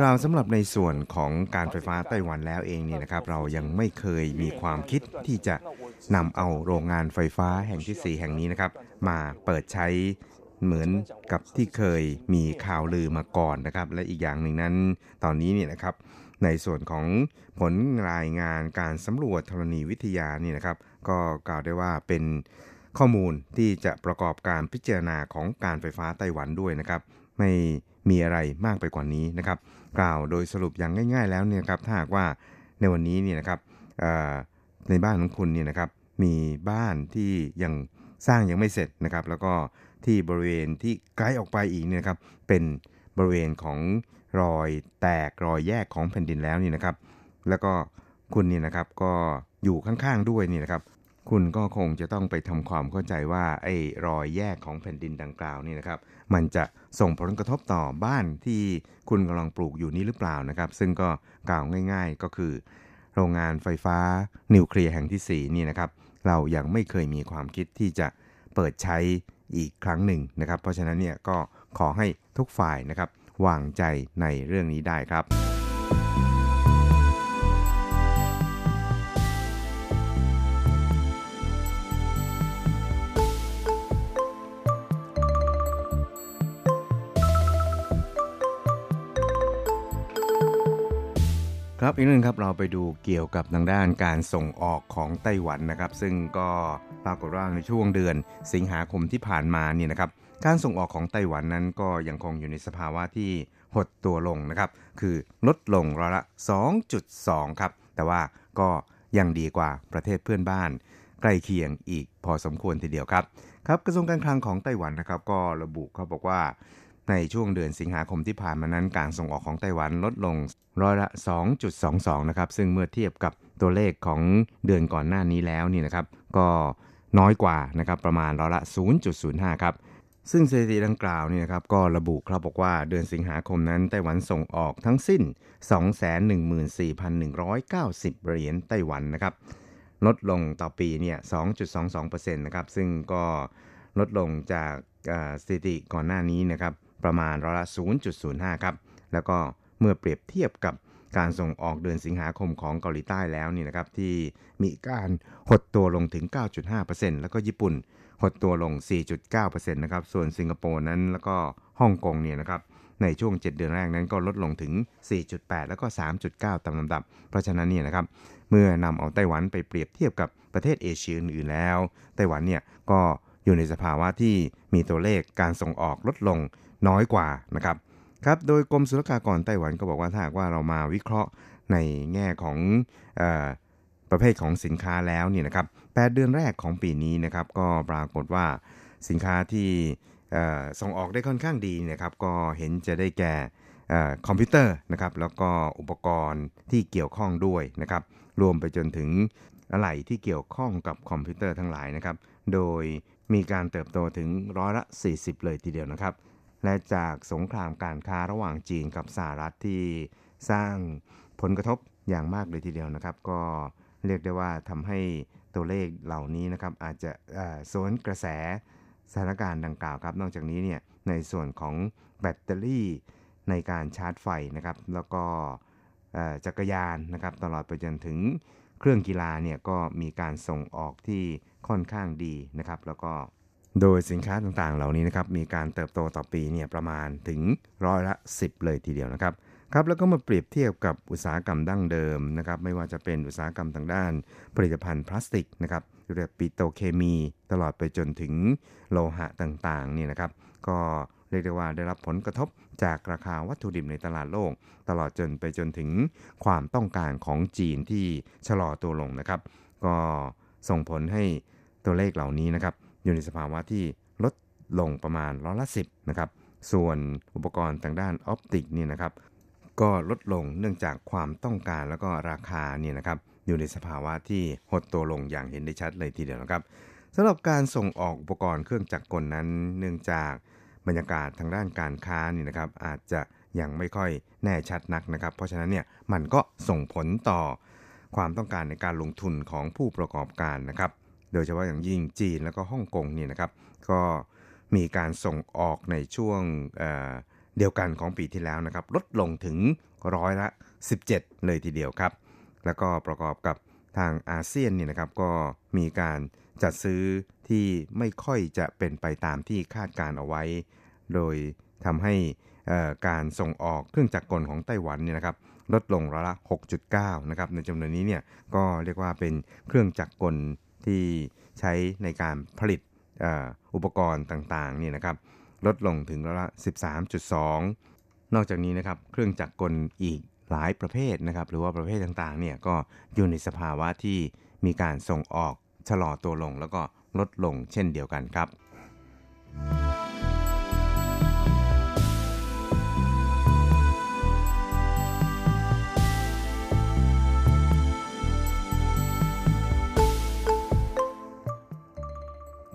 กล่าวสำหรับในส่วนของการไฟฟ้าไต้หวันแล้วเองเนี่ยนะครับ เรายังไม่เคยมีความคิดที่จะนำเอาโรงงานไฟฟ้าแห่งที่ 4 แห่งนี้นะครับ มาเปิดใช้เหมือนกับที่เคยมีข่าวลือมาก่อนนะครับ และอีกอย่างหนึ่งนั้นตอนนี้เนี่ยนะครับ ในส่วนของผลรายงานการสำรวจธรณีวิทยานี่นะครับ ก็กล่าวได้ว่าเป็นข้อมูลที่จะประกอบการพิจารณาของการไฟฟ้าไต้หวันด้วยนะครับไม่มีอะไรมากไปกว่านี้นะครับ กล่าวโดยสรุปอย่างง่าย ๆ แล้วเนี่ยครับถ้าหากว่าในวันนี้เนี่ยนะครับในบ้านของคุณเนี่ยนะครับมีบ้านที่ยังสร้างยังไม่เสร็จนะครับ แล้วก็ที่บริเวณที่ไกลออกไปอีกเนี่ยครับเป็นบริเวณของรอยแตกรอยแยกของแผ่นดินแล้วนี่นะครับ แล้วก็คุณเนี่ยนะครับก็ อยู่ข้างๆด้วยนี่นะครับ คุณก็คงจะต้องไปทำความเข้าใจว่าไอ้รอยแยกของแผ่นดินดังกล่าวนี่นะครับ มันจะส่งผลกระทบต่อบ้านที่คุณกำลังปลูกอยู่นี้หรือเปล่านะครับ ซึ่งก็กล่าวง่าย ๆ ก็คือ โรงงานไฟฟ้านิวเคลียร์แห่งที่4นี่นะครับ เรายังไม่เคยมีความคิดที่จะเปิดใช้อีกครั้งหนึ่งนะครับ เพราะฉะนั้นเนี่ยก็ขอให้ทุกฝ่ายนะครับวางใจในเรื่องนี้ได้ครับ ครับอีกนึงครับเราไปดูเกี่ยวกับทางด้านการส่งออกของไต้หวันนะครับ ซึ่งก็ปรากฏว่าในช่วงเดือนสิงหาคมที่ผ่านมาเนี่ยนะครับ การส่งออกของไต้หวันนั้นก็ยังคงอยู่ในสภาวะที่หดตัวลงนะครับ คือลดลงร้อยละ 2.2 ครับ แต่ว่าก็ยังดีกว่าประเทศเพื่อนบ้าน ใกล้เคียงอีกพอสมควรทีเดียวครับ ครับกระทรวงการคลังของไต้หวันนะครับ ก็ระบุเขาบอกว่า ในช่วงเดือนสิงหาคมที่ผ่านมานั้นการส่งออกของไต้หวันลดลงร้อยละ 2.22 นะครับ ซึ่งเมื่อเทียบกับตัวเลขของเดือนก่อนหน้านี้แล้วนี่นะครับ ก็น้อยกว่านะครับประมาณร้อยละ 0.05 ครับ ซึ่งสถิติดังกล่าวนี่นะครับก็ระบุครับบอกว่าเดือนสิงหาคมนั้นไต้หวันส่งออกทั้งสิ้น 214,190 เหรียญไต้หวันนะครับ ลดลงต่อปีเนี่ย 2.22%นะครับ ซึ่งก็ลดลงจากสถิติก่อนหน้านี้นะครับ ประมาณร้อยละ 0.05 ครับ แล้วก็เมื่อเปรียบเทียบกับการส่งออกเดือนสิงหาคมของเกาหลีใต้แล้วนี่นะครับที่มีการหดตัวลงถึง 9.5%แล้วก็ญี่ปุ่นหดตัวลง 4.9%นะครับ ส่วนสิงคโปร์นั้นแล้วก็ฮ่องกงเนี่ยนะครับ ในช่วง 7 เดือนแรกนั้นก็ลดลงถึง 4.8 แล้วก็ 3.9 ตามลำดับ เพราะฉะนั้นเนี่ยนะครับ เมื่อนำเอาไต้หวันไปเปรียบเทียบกับประเทศเอเชียอื่นๆแล้ว ไต้หวันเนี่ยก็อยู่ในสภาวะที่มีตัวเลขการส่งออกลดลง น้อยกว่านะครับครับโดยกรมศุลกากรไต้หวันก็บอกว่าถ้าหากว่าเรามาวิเคราะห์ในแง่ของอประเภทของสินค้าแล้วเนี่ยนะครับ8เดือนแรกของปีนี้นะครับก็ปรากฏว่าสินค้าที่ส่งออกได้ค่อนข้างดีนะครับก็เห็นจะได้แก่คอมพิวเตอร์นะครับแล้วก็อุปกรณ์ที่เกี่ยวข้องด้วยนะครับรวมไปจนถึงอะไหล่ที่เกี่ยวข้องกับคอมพิวเตอร์ทั้งหลายนะครับ โดยมีการเติบโตถึงร้อยละ 40 เลยทีเดียวนะครับ และจากสงครามการค้าระหว่างจีนกับสหรัฐที่สร้างผลกระทบอย่างมากเลยทีเดียวนะครับ ก็เรียกได้ว่าทำให้ตัวเลขเหล่านี้นะครับอาจจะสวนกระแสสถานการณ์ดังกล่าวครับ นอกจากนี้เนี่ยในส่วนของแบตเตอรี่ในการชาร์จไฟนะครับ แล้วก็จักรยานนะครับ ตลอดไปจนถึงเครื่องกีฬาเนี่ยก็มีการส่งออกที่ค่อนข้างดีนะครับ แล้วก็ โดยสินค้าต่างๆ เหล่านี้นะครับมีการเติบโตต่อปีเนี่ยประมาณถึงร้อยละ 10 เลยทีเดียวนะครับครับแล้วก็มาเปรียบเทียบกับอุตสาหกรรมดั้งเดิมนะครับไม่ว่าจะเป็นอุตสาหกรรมทางด้าน ผลิตภัณฑ์พลาสติกนะครับหรือปิโตเคมี ตลอดไปจนถึงโลหะต่างๆเนี่ยนะครับ ก็เรียกได้ว่าได้รับผลกระทบจากราคาวัตถุดิบในตลาดโลก ตลอดจนไปจนถึงความต้องการของจีนที่ชะลอตัวลงนะครับ ก็ส่งผลให้ตัวเลขเหล่านี้นะครับ อยู่ในสภาวะที่ลดลงประมาณร้อยละสิบนะครับส่วนอุปกรณ์ทางด้านออปติกนี่นะครับก็ลดลงเนื่องจากความต้องการแล้วก็ราคาเนี่ยนะครับอยู่ในสภาวะที่หดตัวลงอย่างเห็นได้ชัดเลยทีเดียวนะครับสำหรับการส่งออกอุปกรณ์เครื่องจักรกลนั้น เนื่องจากบรรยากาศทางด้านการค้านี่นะครับอาจจะยังไม่ค่อยแน่ชัดนักนะครับ เพราะฉะนั้นเนี่ยมันก็ส่งผลต่อความต้องการในการลงทุนของผู้ประกอบการนะครับ โดยเฉพาะอย่างยิ่งจีนแล้วก็ฮ่องกงนี่นะครับ ก็มีการส่งออกในช่วงเเดียวกันของปีที่แล้วนะครับ ลดลงถึงร้อยละ 17 เลยทีเดียวครับ แล้วก็ประกอบกับทางอาเซียนนี่นะครับก็มีการจัดซื้อที่ไม่ค่อยจะเป็นไปตามที่คาดการเอาไว้ โดยทำให้การส่งออกเครื่องจักรกลของไต้หวันเนี่ยนะครับลดลงร้อยละ 6.9 นะครับในจำนวนนี้เนี่ยก็เรียกว่าเป็นเครื่องจักรกล ที่ใช้ในการผลิตอุปกรณ์ต่างๆนี่นะครับลดลงถึงละ 13.2 นอกจากนี้นะครับเครื่องจักรกลอีกหลายประเภทนะครับหรือว่าประเภทต่างๆเนี่ยก็อยู่ในสภาวะที่มีการส่งออกชะลอตัวลงแล้วก็ลดลงเช่นเดียวกันครับ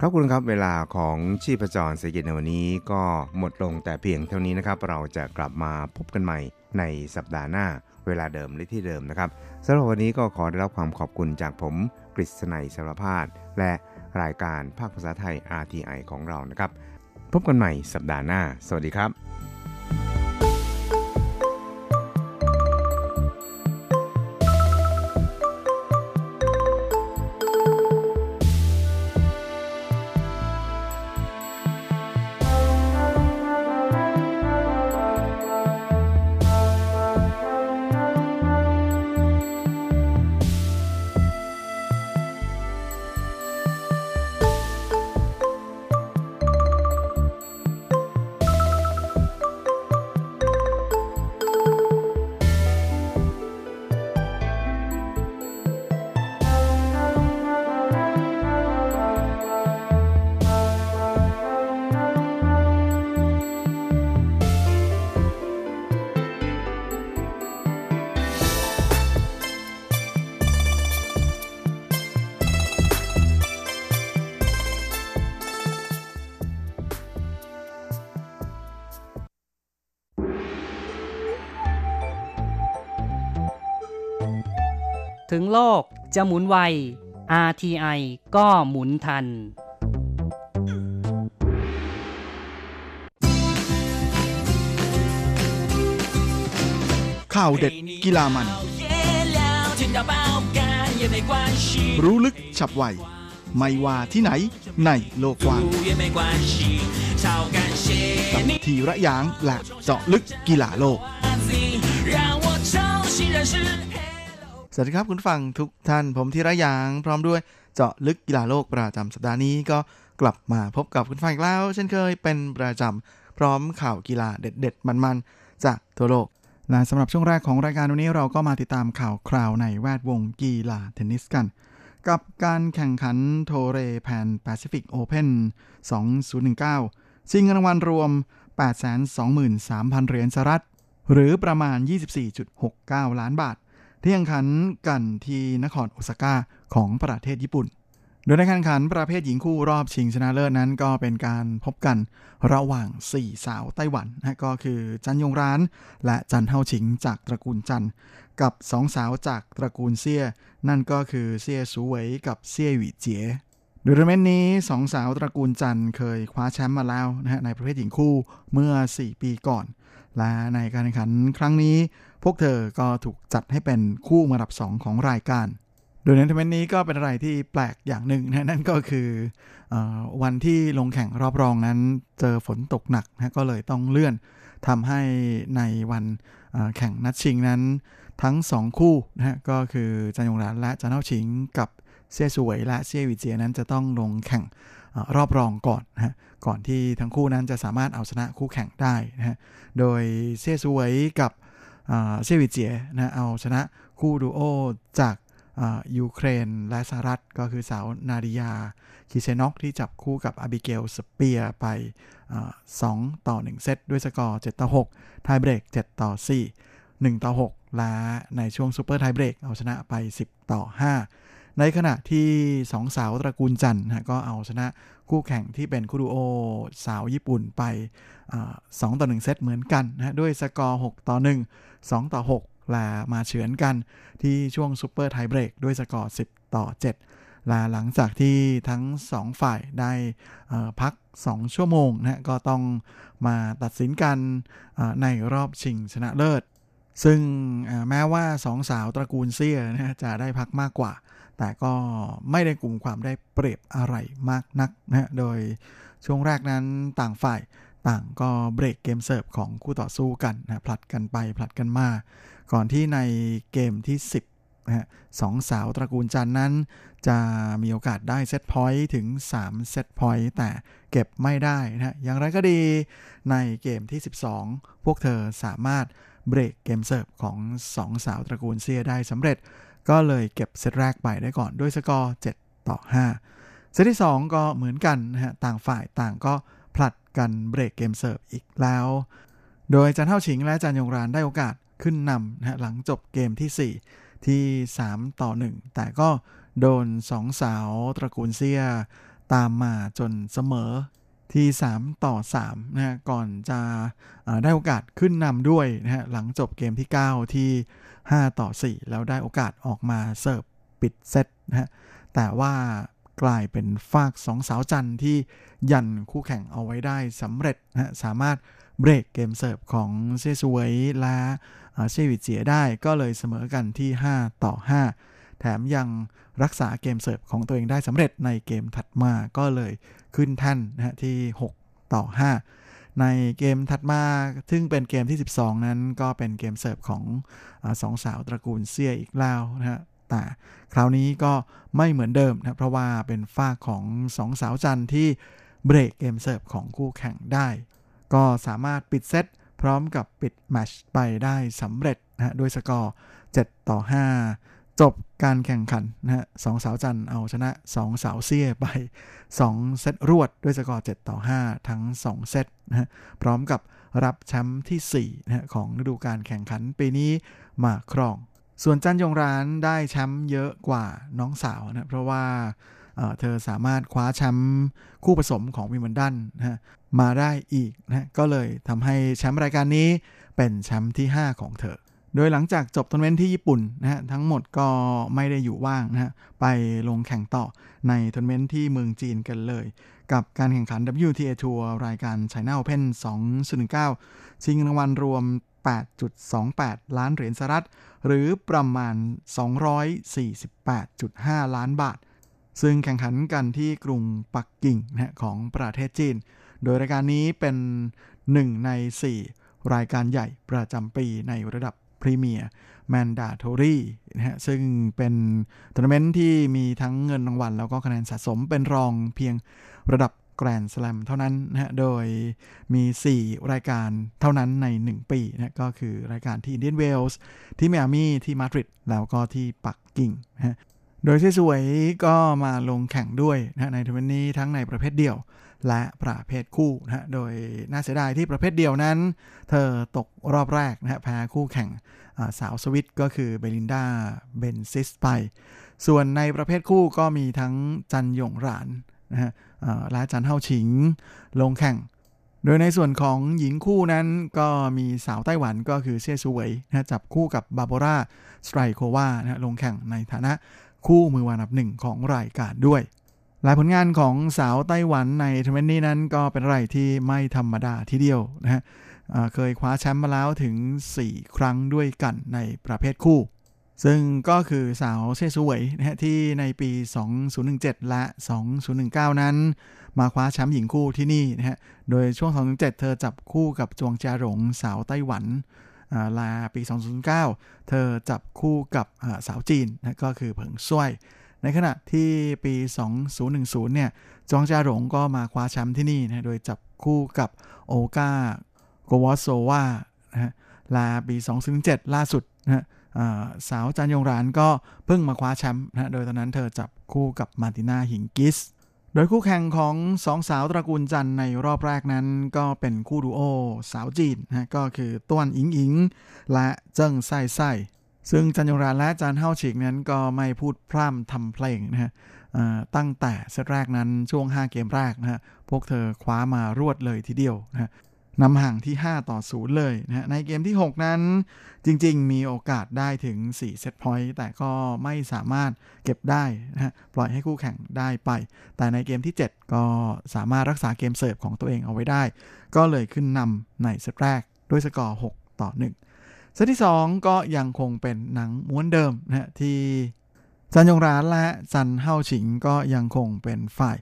ครับคุณครับเวลาของชีพจรเศรษฐกิจในวันนี้ก็หมดลงแต่เพียงเท่านี้นะครับ เราจะกลับมาพบกันใหม่ในสัปดาห์หน้าเวลาเดิมและที่เดิมนะครับสำหรับวันนี้ก็ขอได้รับความขอบคุณจากผมกฤษณัยสารพาดและรายการภาคภาษาไทย RTI ของเรานะครับ พบกันใหม่สัปดาห์หน้า สวัสดีครับ ถึงโลกจะหมุนไว RTI ก็หมุนทัน ข่าวเด็ดกีฬามัน รู้ลึกฉับไว ไม่ว่าที่ไหนในโลกกว้างกับทีระยางและเจาะลึกกีฬาโลก สวัสดีครับคุณฟังทุกท่านผมธีระยางพร้อมด้วยเจาะลึกกีฬาโลกประจำสัปดาห์นี้ก็กลับมาพบกับคุณฟังอีกแล้ว เช่นเคยเป็นประจำพร้อมข่าวกีฬาเด็ด ๆ มันๆ จากทั่วโลกและสำหรับช่วงแรกของรายการวันนี้เราก็มาติดตามข่าวคราวในแวดวงกีฬาเทนนิสกัน กับการแข่งขัน Toray Pan Pacific Open 2019 ชิงเงินรางวัลรวม 823,000 เหรียญสหรัฐ หรือประมาณ 24.69 ล้านบาท ที่แข่งขันกันที่นครโอซาก้าของประเทศญี่ปุ่น โดยในการแข่งขันประเภทหญิงคู่รอบชิงชนะเลิศนั้น ก็เป็นการพบกันระหว่าง 4 สาวไต้หวันนะก็คือจันยงร้าน และจันเฮาชิงจากตระกูลจันกับ 2 สาวจากตระกูลเซี่ย นั่นก็คือเซี่ยสูเหวยกับเซี่ยหวีเจี๋ยโดยทัวร์นาเมนต์นี้สองสาวตระกูลจันเคยคว้าแชมป์มาแล้วนะฮะในประเภทหญิงคู่เมื่อ 4 ปีก่อน และในการแข่งขันครั้งนี้ พวกเธอก็ถูกจัดให้เป็นคู่มืออันดับ 2 ของรายการ โดยในทัวร์นาเมนต์นี้ก็เป็นอะไรที่แปลกอย่างหนึ่งนะนั่นก็คืออวันที่ลงแข่งรอบรองนั้นเจอฝนตกหนักนะก็เลยต้องเลื่อนทำให้ในวันแข่งนัดชิงนั้น ทั้ง 2 คู่นะฮะก็คือจันยงรานและจันเฮาชิงกับเซี่ยสวยและเซี่ยวิเจียนั้นจะต้องลงแข่งอรอบรองก่อนนะฮะก่อนที่ทั้งคู่นั้นจะสามารถเอาชนะคู่แข่งได้นะฮะโดยเซี่ยสวยกับ เซวิเจียนะเอาชนะคู่ดูโอจากยูเครนและสหรัฐก็คือสาวนาดิยา คิเชนอกที่จับคู่กับอาบิเกลสเปียไป 2 ต่อ 1 เซตด้วยสกอร์ 7 ต่อ6ไทยเบรก 7 ต่อ 4 1 ต่อ 6 และในช่วง super tiebreak เอาชนะไป 10 ต่อ 5 ในขณะที่ 2 สาวตระกูลจันนะก็เอาชนะ คู่แข่งที่เป็นคู่ดูโอสาวญี่ปุ่นไป 2 ต่อ 1 เซตเหมือนกันนะด้วยสกอร์ 6 ต่อ 1 2 ต่อ 6 และมาเฉือนกันที่ช่วง super tiebreak ด้วยสกอร์ 10 ต่อ 7 และหลังจากที่ทั้ง 2 ฝ่ายได้พัก 2 ชั่วโมงนะก็ต้องมาตัดสินกันในรอบชิงชนะเลิศซึ่งแม้ว่าสองสาวตระกูลเซียนะจะได้พักมากกว่า แต่ก็ไม่ได้กลุ่มความได้เปรียบอะไรมากนักนะโดยช่วงแรกนั้นต่างฝ่ายต่างก็เบรกเกมเสิร์ฟของคู่ต่อสู้กันนะผลัดกันไปผลัดกันมา ก่อนที่ในเกมที่ 10นะสองสาวตระกูลจันนั้น จะมีโอกาสได้เซตพอยต์ถึง 3 set point แต่เก็บไม่ได้นะฮะอย่างไรก็ดีในเกมที่ 12 พวกเธอสามารถเบรกเกมเสิร์ฟของ 2 สาวตระกูลเซียได้สำเร็จ ก็เลยเก็บเซตแรกไปได้ก่อนด้วยสกอร์ 7 ต่อ 5 เซตที่ 2 ก็เหมือนกันนะฮะ ต่างฝ่ายต่างก็ผลัดกันเบรกเกมเสิร์ฟอีกแล้ว โดยจันเท่าชิงและจันยงรานได้โอกาสขึ้นนำนะฮะหลังจบเกมที่ 4 ที่ 3 ต่อ 1 แต่ก็โดน2สาวตระกูลเซียตามมาจนเสมอ ที 3 ต่อ3นะฮะก่อนจะได้โอกาสขึ้นนำด้วยนะฮะหลังจบเกมที่ 9 ที่ 5 ต่อ 4 แล้วได้โอกาสออกมาเสิร์ฟปิดเซตนะฮะแต่ว่ากลายเป็นฟากสองสาวจันที่ยันคู่แข่งเอาไว้ได้สำเร็จนะสามารถเบรกเกมเสิร์ฟของเซซวยและเซวิเจียได้ก็เลยเสมอกันที่ 5 ต่อ 5 แถมยังรักษาเกมเสิร์ฟของตัวเองได้สำเร็จในเกมถัดมาก็เลยขึ้นแท่นนะฮะที่ 6 ต่อ 5 ในเกมถัดมา ซึ่งเป็นเกมที่ 12 นั้นก็เป็นเกมเสิร์ฟของอสองสาวตระกูลเซียอีกแล้วนะฮะแต่คราวนี้ก็ไม่เหมือนเดิมนะเพราะว่าเป็นฝ้าของสองสาวจันที่เบรกเกมเสิร์ฟของคู่แข่งได้ ก็สามารถปิดเซตพร้อมกับปิดแมตช์ไปได้สำเร็จนะด้วยสกอร์ 7 ต่อ 5 จบการแข่งขันนะฮะสองสาวจันเอาชนะ 2 สาวเซี่ยไป 2 เซตรวดด้วยสกอร์ 7 ต่อ 5 ทั้ง 2 เซตนะฮะพร้อมกับรับแชมป์ที่4นะฮะของฤดูการแข่งขันปีนี้มาครอง ส่วนจันยงหรานได้แชมป์เยอะกว่าน้องสาวนะเพราะว่าเธอสามารถคว้าแชมป์คู่ผสมของวิมเบิลดันนะมาได้อีกนะก็เลยทำให้แชมป์รายการนี้เป็นแชมป์ที่ 5 ของเธอ โดยหลังจากจบทัวร์นาเมนต์ที่ญี่ปุ่นนะฮะทั้งหมดก็ไม่ได้อยู่ว่างนะฮะไปลงแข่งต่อในทัวร์นาเมนต์ที่เมืองจีนกันเลย กับการแข่งขัน WTA ทัวร์รายการ China Open 2019 ชิงรางวัลรวม 8.28 ล้านเหรียญสหรัฐ หรือประมาณ 248.5 ล้านบาท ซึ่งแข่งขันกันที่กรุงปักกิ่งนะของประเทศจีน โดยรายการนี้เป็นหนึ่งใน 4 รายการใหญ่ประจำปีในระดับ Premier Mandatory นะฮะซึ่งเป็นทัวร์นาเมนต์ที่มีทั้งเงินรางวัล แล้วก็คะแนนสะสมเป็นรองเพียงระดับแกรนด์สแลมเท่านั้นนะฮะ โดยมี 4 รายการเท่านั้นใน 1 ปีนะก็คือรายการที่อินเดียนเวลส์ที่มิอามีที่มาดริดแล้วก็ที่ปักกิ่งนะฮะโดยซูเหวยก็มาลงแข่งด้วยนะในทัวร์นาเมนต์นี้ทั้งในประเภทเดี่ยว และประเภทคู่นะฮะ โดยน่าเสียดายที่ประเภทเดี่ยวนั้น เธอตกรอบแรกนะฮะแพ้คู่แข่งสาวสวิตก็คือเบลินดาเบนซิสไป ส่วนในประเภทคู่ก็มีทั้งจันยงหรานนะฮะและจันเฮาชิงลงแข่ง โดยในส่วนของหญิงคู่นั้นก็มีสาวไต้หวันก็คือเซียซูเวยนะจับคู่กับบาโบราสไตรโควานะลงแข่งในฐานะคู่มือวานับหนึ่งของรายการด้วย หลายผลงานของสาวไต้หวันในทัวร์นาเมนต์นี้นั้นก็เป็นอะไรที่ไม่ธรรมดาทีเดียวนะฮะเคยคว้าแชมป์มาแล้วถึง 4 ครั้งด้วยกันในประเภทคู่ ซึ่งก็คือสาวเซซูเวยนะฮะที่ในปี 2017 และ 2019 นั้น มาคว้าแชมป์หญิงคู่ที่นี่นะฮะ โดยช่วง 2017 เธอจับคู่กับจวงจาหลงสาวไต้หวันลาปี 2009 เธอจับคู่กับสาวจีนนะก็คือเผิงซ่วย ในขณะที่ปี 2010 เนี่ยจวงจาหลงก็มาคว้าแชมป์ที่นี่นะโดยจับคู่กับโอกาโกวอสโซวานะฮะลาปี 2007 ล่าสุดนะฮะสาวจันยงรานก็เพิ่งมาคว้าแชมป์นะโดยตอนนั้นเธอจับคู่กับมาติน่าหิงกิส โดยคู่แข่งของสองสาวตระกูลจันในรอบแรกนั้น ก็เป็นคู่ดูโอสาวจีนนะก็คือต้วนอิงอิง และเจิ้งไส้ไส้ ซึ่งจันยงรานและจันเฮาฉิกนั้นก็ไม่พูดพร่ำทำเพลงนะฮะตั้งแต่เซตแรกนั้นช่วง 5 เกมแรกนะฮะพวกเธอคว้ามารวดเลยทีเดียวนะฮะนำห่างที่ 5 ต่อ 0 เลยนะฮะในเกมที่ 6 นั้นจริง ๆ มีโอกาสได้ถึง 4 เซตพอยต์แต่ก็ไม่สามารถเก็บได้นะฮะปล่อยให้คู่แข่งได้ไป แต่ในเกมที่ 7 ก็สามารถรักษาเกมเสิร์ฟของตัวเองเอาไว้ได้ ก็เลยขึ้นนำในเซตแรกด้วยสกอร์ 6 ต่อ 1 เซตที่ 2 ก็ยังคงเป็นหนังม้วนเดิมนะฮะที่จันยงรานและจันเฮาฉิงก็ยังคงเป็นฝ่าย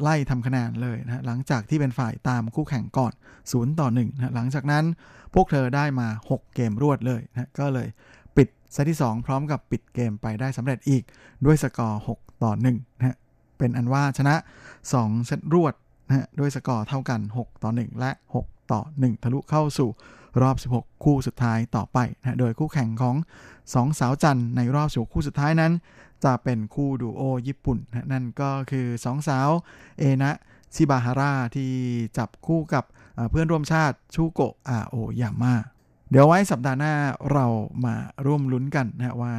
ไล่ทำคะแนนเลยนะหลังจากที่เป็นฝ่ายตามคู่แข่งก่อน 0 ต่อ1นะหลังจากนั้นพวกเธอได้มา 6 เกมรวดเลยนะก็เลยปิดเซตที่ 2 พร้อมกับปิดเกมไปได้สำเร็จอีกด้วยสกอร์ 6 ต่อ1นะเป็นอันว่าชนะ 2 เซตรวดนะด้วยสกอร์เท่ากัน 6 ต่อ 1 และ 6 ต่อ 1 ทะลุเข้าสู่ รอบ 16 คู่สุดท้ายต่อไปนะโดยคู่แข่งของ 2 สาวจันในรอบ 16 คู่สุดท้ายนั้น จะเป็นคู่ดูโอญี่ปุ่นนะนั่นก็คือสองสาวเอนะชิบาฮาร่าที่จับคู่กับเพื่อนร่วมชาติชูโกะอาโอยาม่าเดี๋ยวไว้สัปดาห์หน้าเรามาร่วมลุ้นกันนะว่า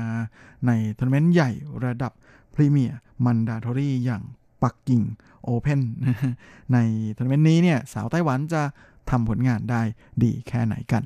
ในทัวร์นาเมนต์ใหญ่ระดับ Premier Mandatory อย่างปักกิ่งโอเพนในทัวร์นาเมนต์นี้เนี่ยสาวไต้หวันจะ ทำผลงานได้ดีแค่ไหนกัน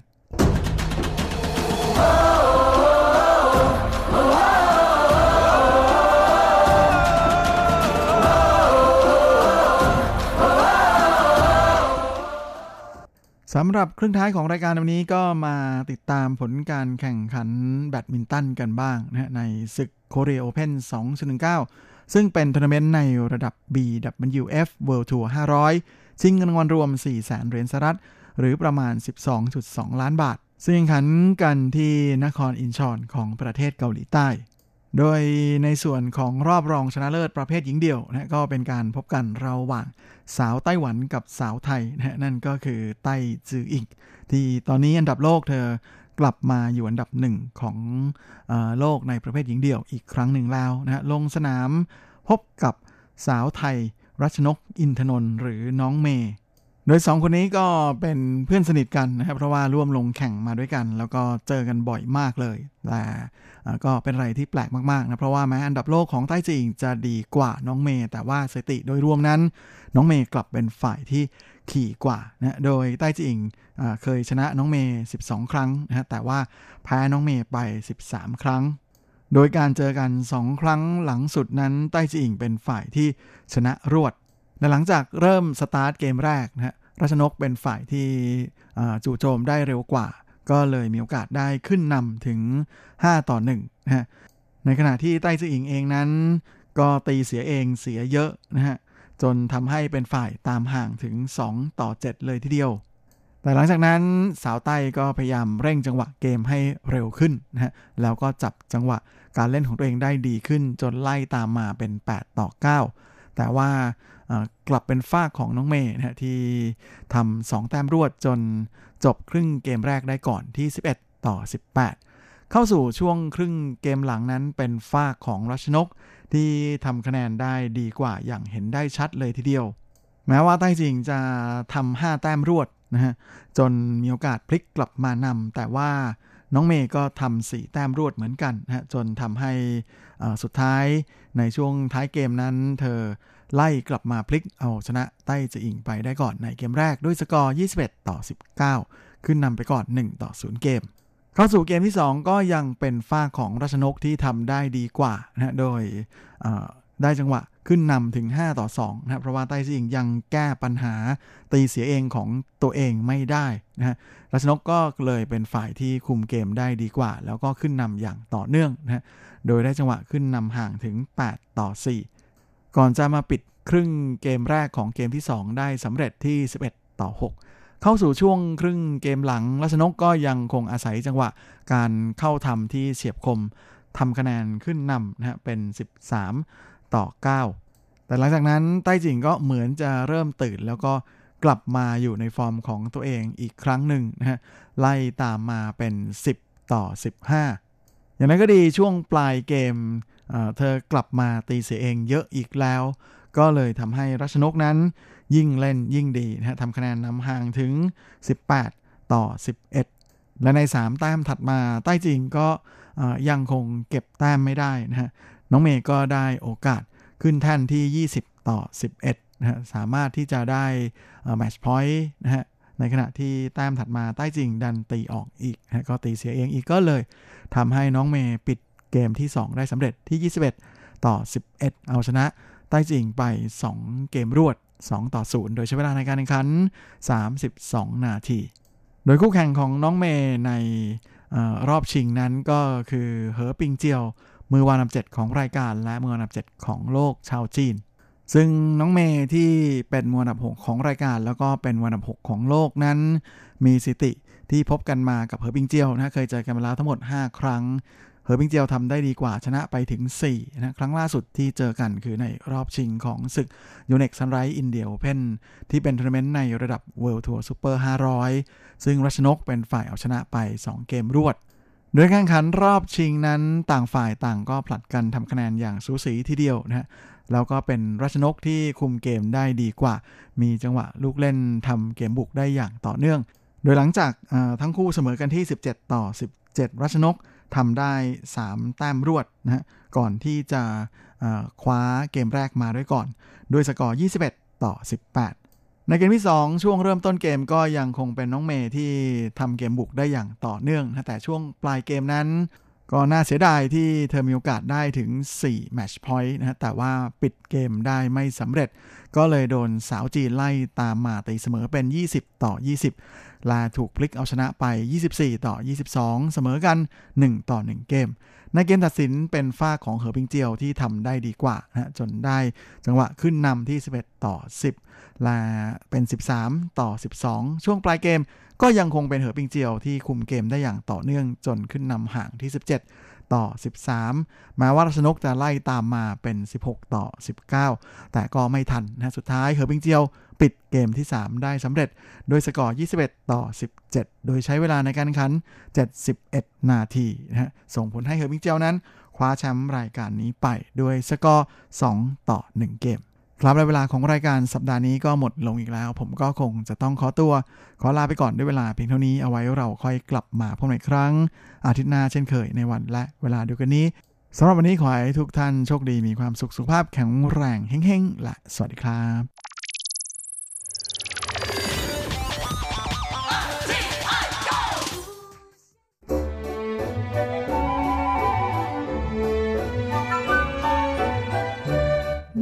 สำหรับครึ่งท้ายของรายการวันนี้ก็มาติดตามผลการแข่งขันแบดมินตันกันบ้างนะในศึกโคเรียโอเพน2019ซึ่งเป็นทัวร์นาเมนต์ในระดับ BWF World Tour 500 ชิงเงินรางวัลรวม 4 0 0แสนเหรียญสหรัฐ หรือประมาณ 12.2 ล้านบาท ซึ่งแข่งขันกันที่นครอินชอนของประเทศเกาหลีใต้ โดยในส่วนของรอบรองชนะเลิศประเภทหญิงเดี่ยวนะก็เป็นการพบกันระหว่างสาวไต้หวันกับสาวไทยนะนั่นก็คือไต้จืออิงที่ตอนนี้อันดับโลกเธอกลับมาอยู่อันดับหนึ่งของอโลกในประเภทหญิงเดี่ยวอีกครั้งหนึ่งแล้วนะฮะลงสนามพบกับสาวไทย รัชนกอินทนนท์หรือน้องเมย์โดย2คนนี้ก็เป็นเพื่อนสนิทกันนะครับ เพราะว่าร่วมลงแข่งมาด้วยกัน แล้วก็เจอกันบ่อยมากเลยแต่ก็เป็นอะไรที่แปลกมากๆนะเพราะว่าแม้อันดับโลกของไต้จิงจะดีกว่าน้องเมย์แต่ว่าสถิติโดยรวมนั้น น้องเมย์กลับเป็นฝ่ายที่ขี่กว่านะโดยไต้จิงเคยชนะน้องเมย์12 ครั้งนะแต่ว่าแพ้น้องเมย์ไป 13 ครั้ง โดยการเจอกัน2ครั้งหลังสุดนั้นไต้จิงเป็นฝ่ายที่ชนะรวดและหลังจากเริ่มสตาร์ทเกมแรกนะฮะรัชนกเป็นฝ่ายที่จู่โจมได้เร็วกว่า ก็เลยมีโอกาสได้ขึ้นนำถึง 5 ต่อ1นะฮะในขณะที่ไต้จืออิงเองนั้น ก็ตีเสียเองเสียเยอะนะฮะจนทำให้เป็นฝ่ายตามห่างถึง 2 ต่อ 7 เลยทีเดียว แต่หลังจากนั้นสาวไต้ก็พยายามเร่งจังหวะเกมให้เร็วขึ้นนะฮะแล้วก็จับจังหวะการเล่นของตัวเองได้ดีขึ้น จนไล่ตามมาเป็น 8 ต่อ 9 แต่ว่ากลับเป็นฝ้าของน้องเมย์นะที่ทำสองแต้มรวดจนจบครึ่งเกมแรกได้ก่อนที่ 11 ต่อ 18 เข้าสู่ช่วงครึ่งเกมหลังนั้นเป็นฝ้าของรัชนก ที่ทำคะแนนได้ดีกว่าอย่างเห็นได้ชัดเลยทีเดียว แม้ว่าใต้จริงจะทำ5แต้มรวด นะฮะจนมีโอกาสพลิกกลับมานำแต่ว่าน้องเมย์ก็ทำสี่แต้มรวดเหมือนกันนะฮะจนทำให้สุดท้ายในช่วงท้ายเกมนั้น เธอไล่กลับมาพลิกเอาชนะไต้จะอิงไปได้ก่อนในเกมแรกด้วยสกอร์ 21 ต่อ 19 ขึ้นนำไปก่อน 1 ต่อ 0 เกม เข้าสู่เกมที่ 2 ก็ยังเป็นฝ้าของราชนกที่ทำได้ดีกว่านะโดยได้จังหวะ ขึ้นนำถึง 5 ต่อ2นะเพราะว่าไต้ซิงยังแก้ปัญหาตีเสียเองของตัวเองไม่ได้นะฮะราชนกก็เลยเป็นฝ่ายที่คุมเกมได้ดีกว่า แล้วก็ขึ้นนำอย่างต่อเนื่องนะโดยได้จังหวะขึ้นนำห่างถึง 8 ต่อ 4 ก่อนจะมาปิดครึ่งเกมแรกของเกมที่ 2 ได้สำเร็จที่ 11 ต่อ 6 เข้าสู่ช่วงครึ่งเกมหลังรัชนกก็ยังคงอาศัยจังหวะการเข้าทำที่เฉียบคมทำคะแนนขึ้นนำนะฮะเป็น 13 ต่อ 9 แต่หลังจากนั้นใต้จิงก็เหมือนจะเริ่มตื่น แล้วก็กลับมาอยู่ในฟอร์มของตัวเองอีกครั้งหนึ่งนะฮะไล่ตามมาเป็น 10 ต่อ 15 อย่างนั้นก็ดีช่วงปลายเกมเธอกลับมาตีเสียเองเยอะอีกแล้ว ก็เลยทำให้รัชนกนั้นยิ่งเล่นยิ่งดีนะทำคะแนนนำห่างถึง 18 ต่อ 11 และใน 3 แต้มถัดมาใต้จริงก็ยังคงเก็บแต้มไม่ได้นะฮะ น้องเมย์ก็ได้โอกาสขึ้นแท่นที่ 20 ต่อ 11นะฮะสามารถที่จะได้แมชพอยต์นะฮะในขณะที่แต้มถัดมาใต้จริงดันตีออกอีกนะก็ตีเสียเองอีกก็เลยทำให้น้องเมย์ปิดเกมที่ 2 ได้สำเร็จที่ 21 ต่อ 11 เอาชนะใต้จริงไป 2 เกมรวด 2 ต่อ 0 โดยใช้เวลาในการแข่งขัน 32 นาที โดยคู่แข่งของน้องเมย์ในรอบชิงนั้นก็คือเหอปิงเจียว มือวางอันดับ 7 ของรายการและมือวางอันดับ 7 ของโลกชาวจีน ซึ่งน้องเมย์ที่เป็นมือวางอันดับ 6 ของรายการ แล้วก็เป็นมือวางอันดับ 6 ของโลกนั้น มีสถิติที่พบกันมากับเหอปิงเจียวนะเคยเจอกันมาแล้วทั้งหมด 5 ครั้งเฮอร์บิงเจียวทำได้ดีกว่าชนะไปถึง4นะครั้งล่าสุดที่เจอกันคือในรอบชิงของศึก Yonex Sunrise India Open ที่เป็นทัวร์นาเมนต์ในระดับ World Tour Super 500 ซึ่งรัชนกเป็นฝ่ายเอาชนะไป 2 เกมรวด โดยการแข่งขันรอบชิงนั้นต่างฝ่ายต่างก็ผลัดกันทำคะแนนอย่างสูสีทีเดียวนะฮะแล้วก็เป็นรัชนกที่คุมเกมได้ดีกว่า มีจังหวะลูกเล่นทำเกมบุกได้อย่างต่อเนื่อง โดยหลังจากทั้งคู่เสมอกันที่ 17 ต่อ 17 รัชนกทำได้ 3 แต้มรวดนะฮะก่อนที่จะคว้าเกมแรกมาด้วยก่อน ด้วยสกอร์ 21 ต่อ 18 ในเกมที่ 2 ช่วงเริ่มต้นเกมก็ยังคงเป็นน้องเมย์ที่ทำเกมบุกได้อย่างต่อเนื่องนะแต่ช่วงปลายเกมนั้น ก็น่าเสียดายที่เธอมีโอกาสได้ถึง4 match point นะฮะแต่ว่าปิดเกมได้ไม่สำเร็จ ก็เลยโดนสาวจีนไล่ตามมาตีเสมอเป็น 20 ต่อ 20 ลาถูกพลิกเอาชนะไป 24 ต่อ 22 เสมอกัน 1 ต่อ 1 เกม ในเกมตัดสินเป็นฝ้าของเหอปิงเจียวที่ทำได้ดีกว่านะจนได้จังหวะขึ้นนำที่ 11 ต่อ 10 ลาเป็น 13 ต่อ 12 ช่วงปลายเกมก็ยังคงเป็นเหอปิงเจียวที่คุมเกมได้อย่างต่อเนื่องจนขึ้นนำห่างที่ 17 ต่อ 13แม้ว่ารัชนกจะไล่ตามมาเป็น 16 ต่อ 19 แต่ก็ไม่ทันนะสุดท้ายเหอปิงเจียวปิดเกมที่ 3 ได้สำเร็จ โดยสกอร์ 21 ต่อ 17 โดยใช้เวลาในการแข่งขัน 71 นาทีนะฮะส่งผลให้เหอปิงเจียวนั้น คว้าแชมป์รายการนี้ไปด้วยสกอร์ 2 ต่อ 1 เกม ครับและเวลาของรายการสัปดาห์นี้ก็หมดลงอีกแล้ว ผมก็คงจะต้องขอตัว ขอลาไปก่อนด้วยเวลาเพียงเท่านี้เอาไว้เราค่อยกลับมาพบกันอีกครั้ง อาทิตย์หน้าเช่นเคยในวันและเวลาเดียวกันนี้สำหรับวันนี้ขอให้ทุกท่านโชคดีมีความสุขสุขภาพแข็งแรงเฮ้งๆและสวัสดีครับ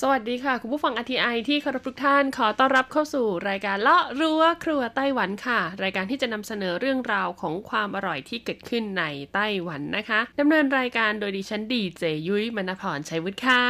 สวัสดีค่ะ คุณผู้ฟังอทีไอที่เคารพทุกท่านขอต้อนรับเข้าสู่รายการเลาะรั้วครัวไต้หวันค่ะ รายการที่จะนำเสนอเรื่องราวของความอร่อยที่เกิดขึ้นในไต้หวันนะคะดำเนินรายการโดยดิฉันดีเจยุ้ยมณพรชัยวุฒิค่ะ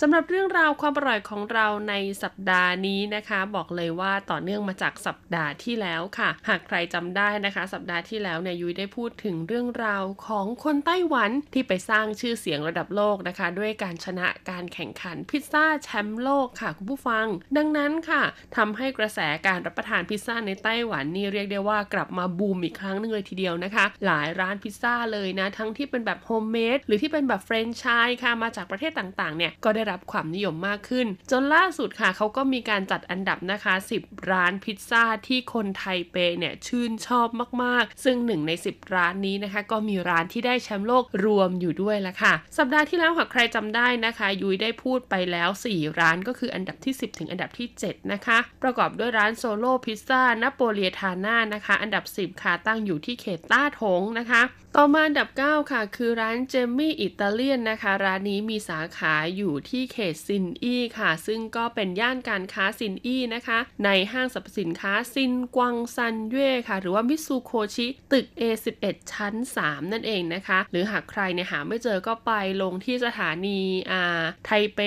สำหรับเรื่องราวความอร่อยของเราในสัปดาห์นี้นะคะ บอกเลยว่าต่อเนื่องมาจากสัปดาห์ที่แล้วค่ะ หากใครจำได้นะคะ สัปดาห์ที่แล้วเนี่ยยุ้ยได้พูดถึงเรื่องราวของคนไต้หวันที่ไปสร้างชื่อเสียงระดับโลกนะคะ ด้วยการชนะการแข่งขันพิซซ่าแชมป์โลกค่ะคุณผู้ฟัง ดังนั้นค่ะทำให้กระแสการรับประทานพิซซ่าในไต้หวันนี่เรียกได้ว่ากลับมาบูมอีกครั้งหนึ่งเลยทีเดียวนะคะ หลายร้านพิซซ่าเลยนะ ทั้งที่เป็นแบบโฮมเมดหรือที่เป็นแบบแฟรนไชส์ค่ะมาจากประเทศต่างๆเนี่ยก็ได้รับความนิยมมากขึ้น จนล่าสุดค่ะเขาก็มีการจัดอันดับนะคะ 10 ร้านพิซซ่าที่คนไทเปเนี่ยชื่นชอบมากๆ ซึ่งหนึ่งใน 10 ร้านนี้นะคะ ก็มีร้านที่ได้แชมป์โลกรวมอยู่ด้วยละค่ะ สัปดาห์ที่แล้วหากใครจำได้นะคะ ยุ้ยได้พูดไปแล้ว4 ร้านก็คืออันดับที่ 10 ถึงอันดับที่ 7 นะคะ ประกอบด้วยร้าน Solo Pizza Napoletana นะคะ อันดับ 10 ค่ะตั้งอยู่ที่เขตต้าทงนะคะ ต่อมาอันดับ 9 ค่ะ คือร้าน Jamie's Italian นะคะ ร้านนี้มีสาขาอยู่ที่เขตซินอี้ค่ะ ซึ่งก็เป็นย่านการค้าซินอี้นะคะ ในห้างสรรพสินค้าซินกวางซันเย่ค่ะ หรือว่ามิซูโคชิตึก A11 ชั้น 3 นั่นเองนะคะ หรือหากใครเนี่ยหาไม่เจอก็ไปลงที่สถานีอ่าไทเป